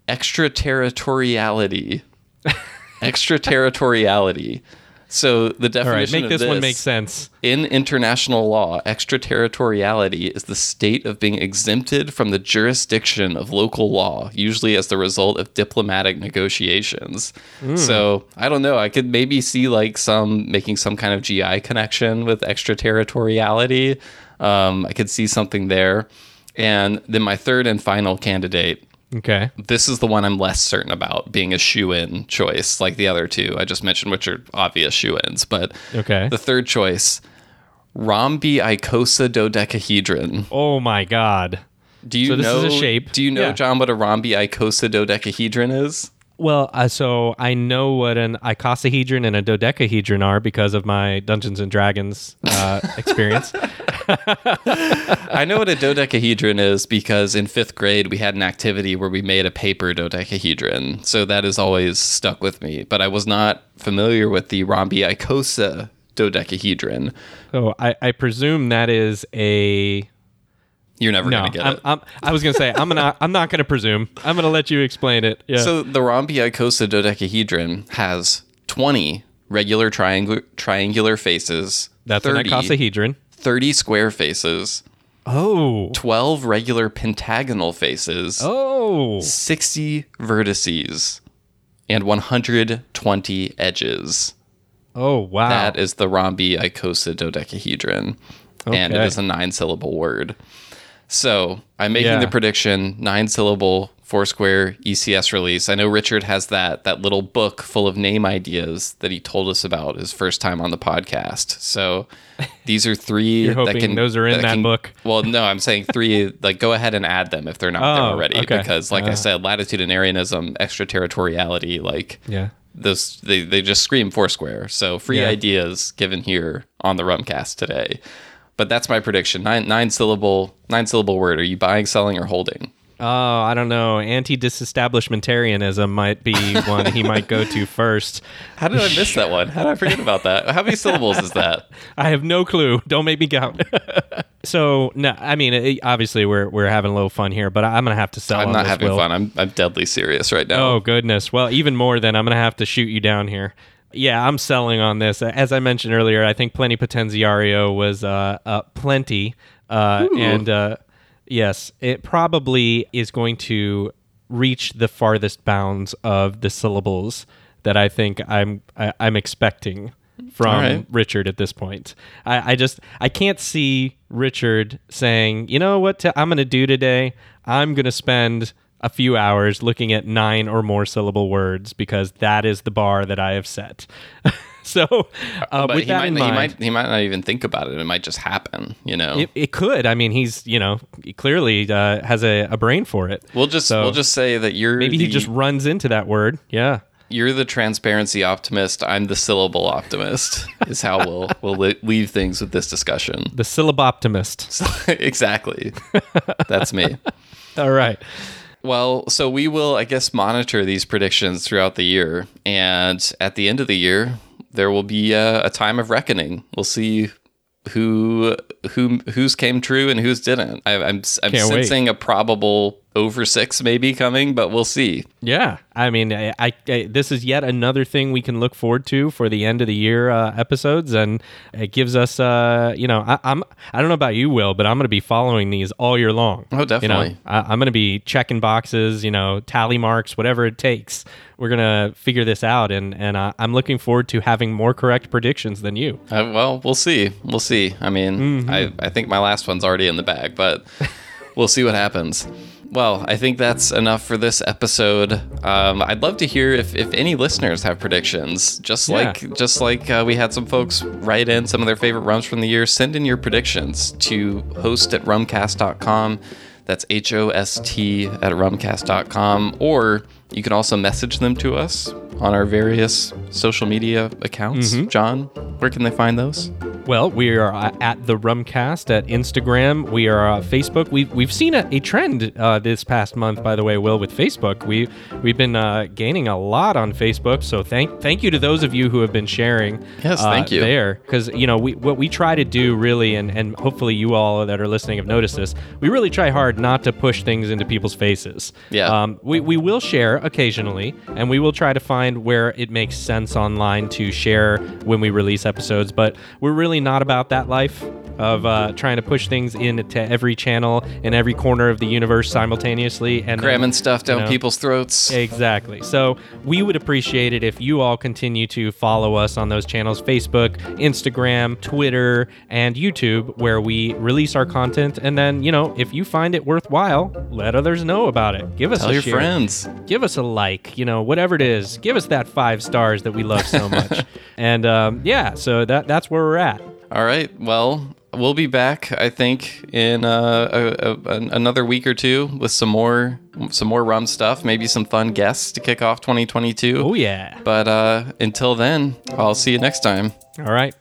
extraterritoriality. [laughs] extraterritoriality. So the definition All right. Make of this, one make sense. In international law, extraterritoriality is the state of being exempted from the jurisdiction of local law, usually as the result of diplomatic negotiations. Hmm. So I don't know. I could maybe see like some making some kind of GI connection with extraterritoriality. Um, I could see something there. And then my third and final candidate Okay. this is the one I'm less certain about being a shoe in choice, like the other two I just mentioned, which are obvious shoe ins. But Okay. the third choice, rhombicosidodecahedron. Oh my God. Do you So this know? is a shape. Do you know, Yeah. John, what a rhombicosidodecahedron is? Well, uh, so I know what an icosahedron and a dodecahedron are because of my Dungeons and Dragons uh, experience. [laughs] I know what a dodecahedron is because in fifth grade we had an activity where we made a paper dodecahedron. So that has always stuck with me. But I was not familiar with the rhombiicosa dodecahedron. So I, I presume that is a You're never no. gonna get I'm, it. I'm, I was gonna say I'm gonna I'm not gonna presume. I'm gonna let you explain it. Yeah. So the rhombicosidodecahedron has 20 regular triangular triangular faces. that's 30, an icosahedron. 30 square faces, Oh. 12 regular pentagonal faces, Oh. 60 vertices, and 120 edges. Oh wow. That is the rhombicosidodecahedron. And it is a nine syllable word. So I'm making Yeah. the prediction nine syllable Foursquare ECS release. I know Richard has that that little book full of name ideas that he told us about his first time on the podcast. So [laughs] these are 3 You're that hoping can those are in that can- book. Well, no, I'm saying three. [laughs] like, go ahead and add them if they're not there Oh, already, okay. because, like I Uh. said, latitudinarianism, extraterritoriality, like yeah. those they, they just scream Foursquare. So free Yeah. ideas given here on the Rumcast today. But that's my prediction. Nine nine syllable nine syllable word. Are you buying, selling, or holding? Oh, I don't know. Anti-disestablishmentarianism might be one he might go to [laughs] first. How did I miss that one? How did I forget about that? How many syllables is that? [laughs] I have no clue. Don't make me count. [laughs] so no, I mean, it, obviously we're we're having a little fun here, but I'm gonna have to sell. I'm not having Will. fun. I'm I'm deadly serious right now. Oh goodness. Well, even more than I'm gonna have to shoot you down here. Yeah, I'm selling on this. As I mentioned earlier, I think Plenipotenziario was uh, uh, plenty, uh, and uh, yes, it probably is going to reach the farthest bounds of the syllables that I think I'm I, I'm expecting from right. Richard at this point. I, I just I can't see Richard saying, you know what i I'm going to do today? I'm going to spend a few hours looking at nine or more syllable words because that is the bar that I have set. [laughs] so, uh, But with he that might, in he mind, might he might not even think about it. It might just happen. You know. it, it could. I mean, he's you know he clearly uh, has a, a brain for it. we'll just So, we'll just say that you're maybe the, he just runs into that word. Yeah. you're the transparency optimist. I'm the syllable optimist. is how we'll [laughs] we'll le- leave things with this discussion. The syllaboptimist. [laughs] exactly. That's me. All right. Well, so we will, I guess, monitor these predictions throughout the year, and at the end of the year, there will be a, a time of reckoning. We'll see who who who's came true and who's didn't. I, I'm I'm Can't wait. sensing a probable over six maybe coming, but we'll see. Yeah, I mean, I, I, I this is yet another thing we can look forward to for the end of the year uh, episodes, and it gives us, uh, you know, I, I'm I don't know about you, Will, but I'm going to be following these all year long. Oh, definitely. You know, I, I'm going to be checking boxes, you know, tally marks, whatever it takes. We're gonna figure this out, and and uh, I'm looking forward to having more correct predictions than you. Uh, well, we'll see. We'll see. I mean, Mm-hmm. I, I think my last one's already in the bag, but [laughs] we'll see what happens. Well, I think that's enough for this episode. Um, I'd love to hear if, if any listeners have predictions. Just Yeah. like just like uh, we had some folks write in some of their favorite rums from the year. Send in your predictions to host at rumcast.com. That's H O S T at rumcast.com. Or you can also message them to us on our various social media accounts. Mm-hmm. John, where can they find those? Well, we are uh, at the Rumcast at Instagram. We are uh, Facebook. We've we've seen a, a trend uh, this past month, by the way, Will, with Facebook. We we've been uh, gaining a lot on Facebook. So thank thank you to those of you who have been sharing. Yes, uh, thank you. There, because you know we what we try to do really, and and hopefully you all that are listening have noticed this. We really try hard not to push things into people's faces. Yeah. Um, we we will share occasionally, and we will try to find where it makes sense online to share when we release episodes. But we're really not about that life of uh, trying to push things into every channel and every corner of the universe simultaneously and Cramming stuff down know. people's throats. Exactly. So we would appreciate it if you all continue to follow us on those channels Facebook, Instagram, Twitter, and YouTube, where we release our content. And then, you know, if you find it worthwhile, let others know about it. Give us Tell your share. friends. Give us a like, you know, whatever it is. Give us that five stars that we love so much. [laughs] and um, yeah, so that that's where we're at. All right. Well, we'll be back. I think in uh, a, a, an- another week or two with some more some more rum stuff. Maybe some fun guests to kick off 2022. Oh, yeah. But uh, until then, I'll see you next time. All right.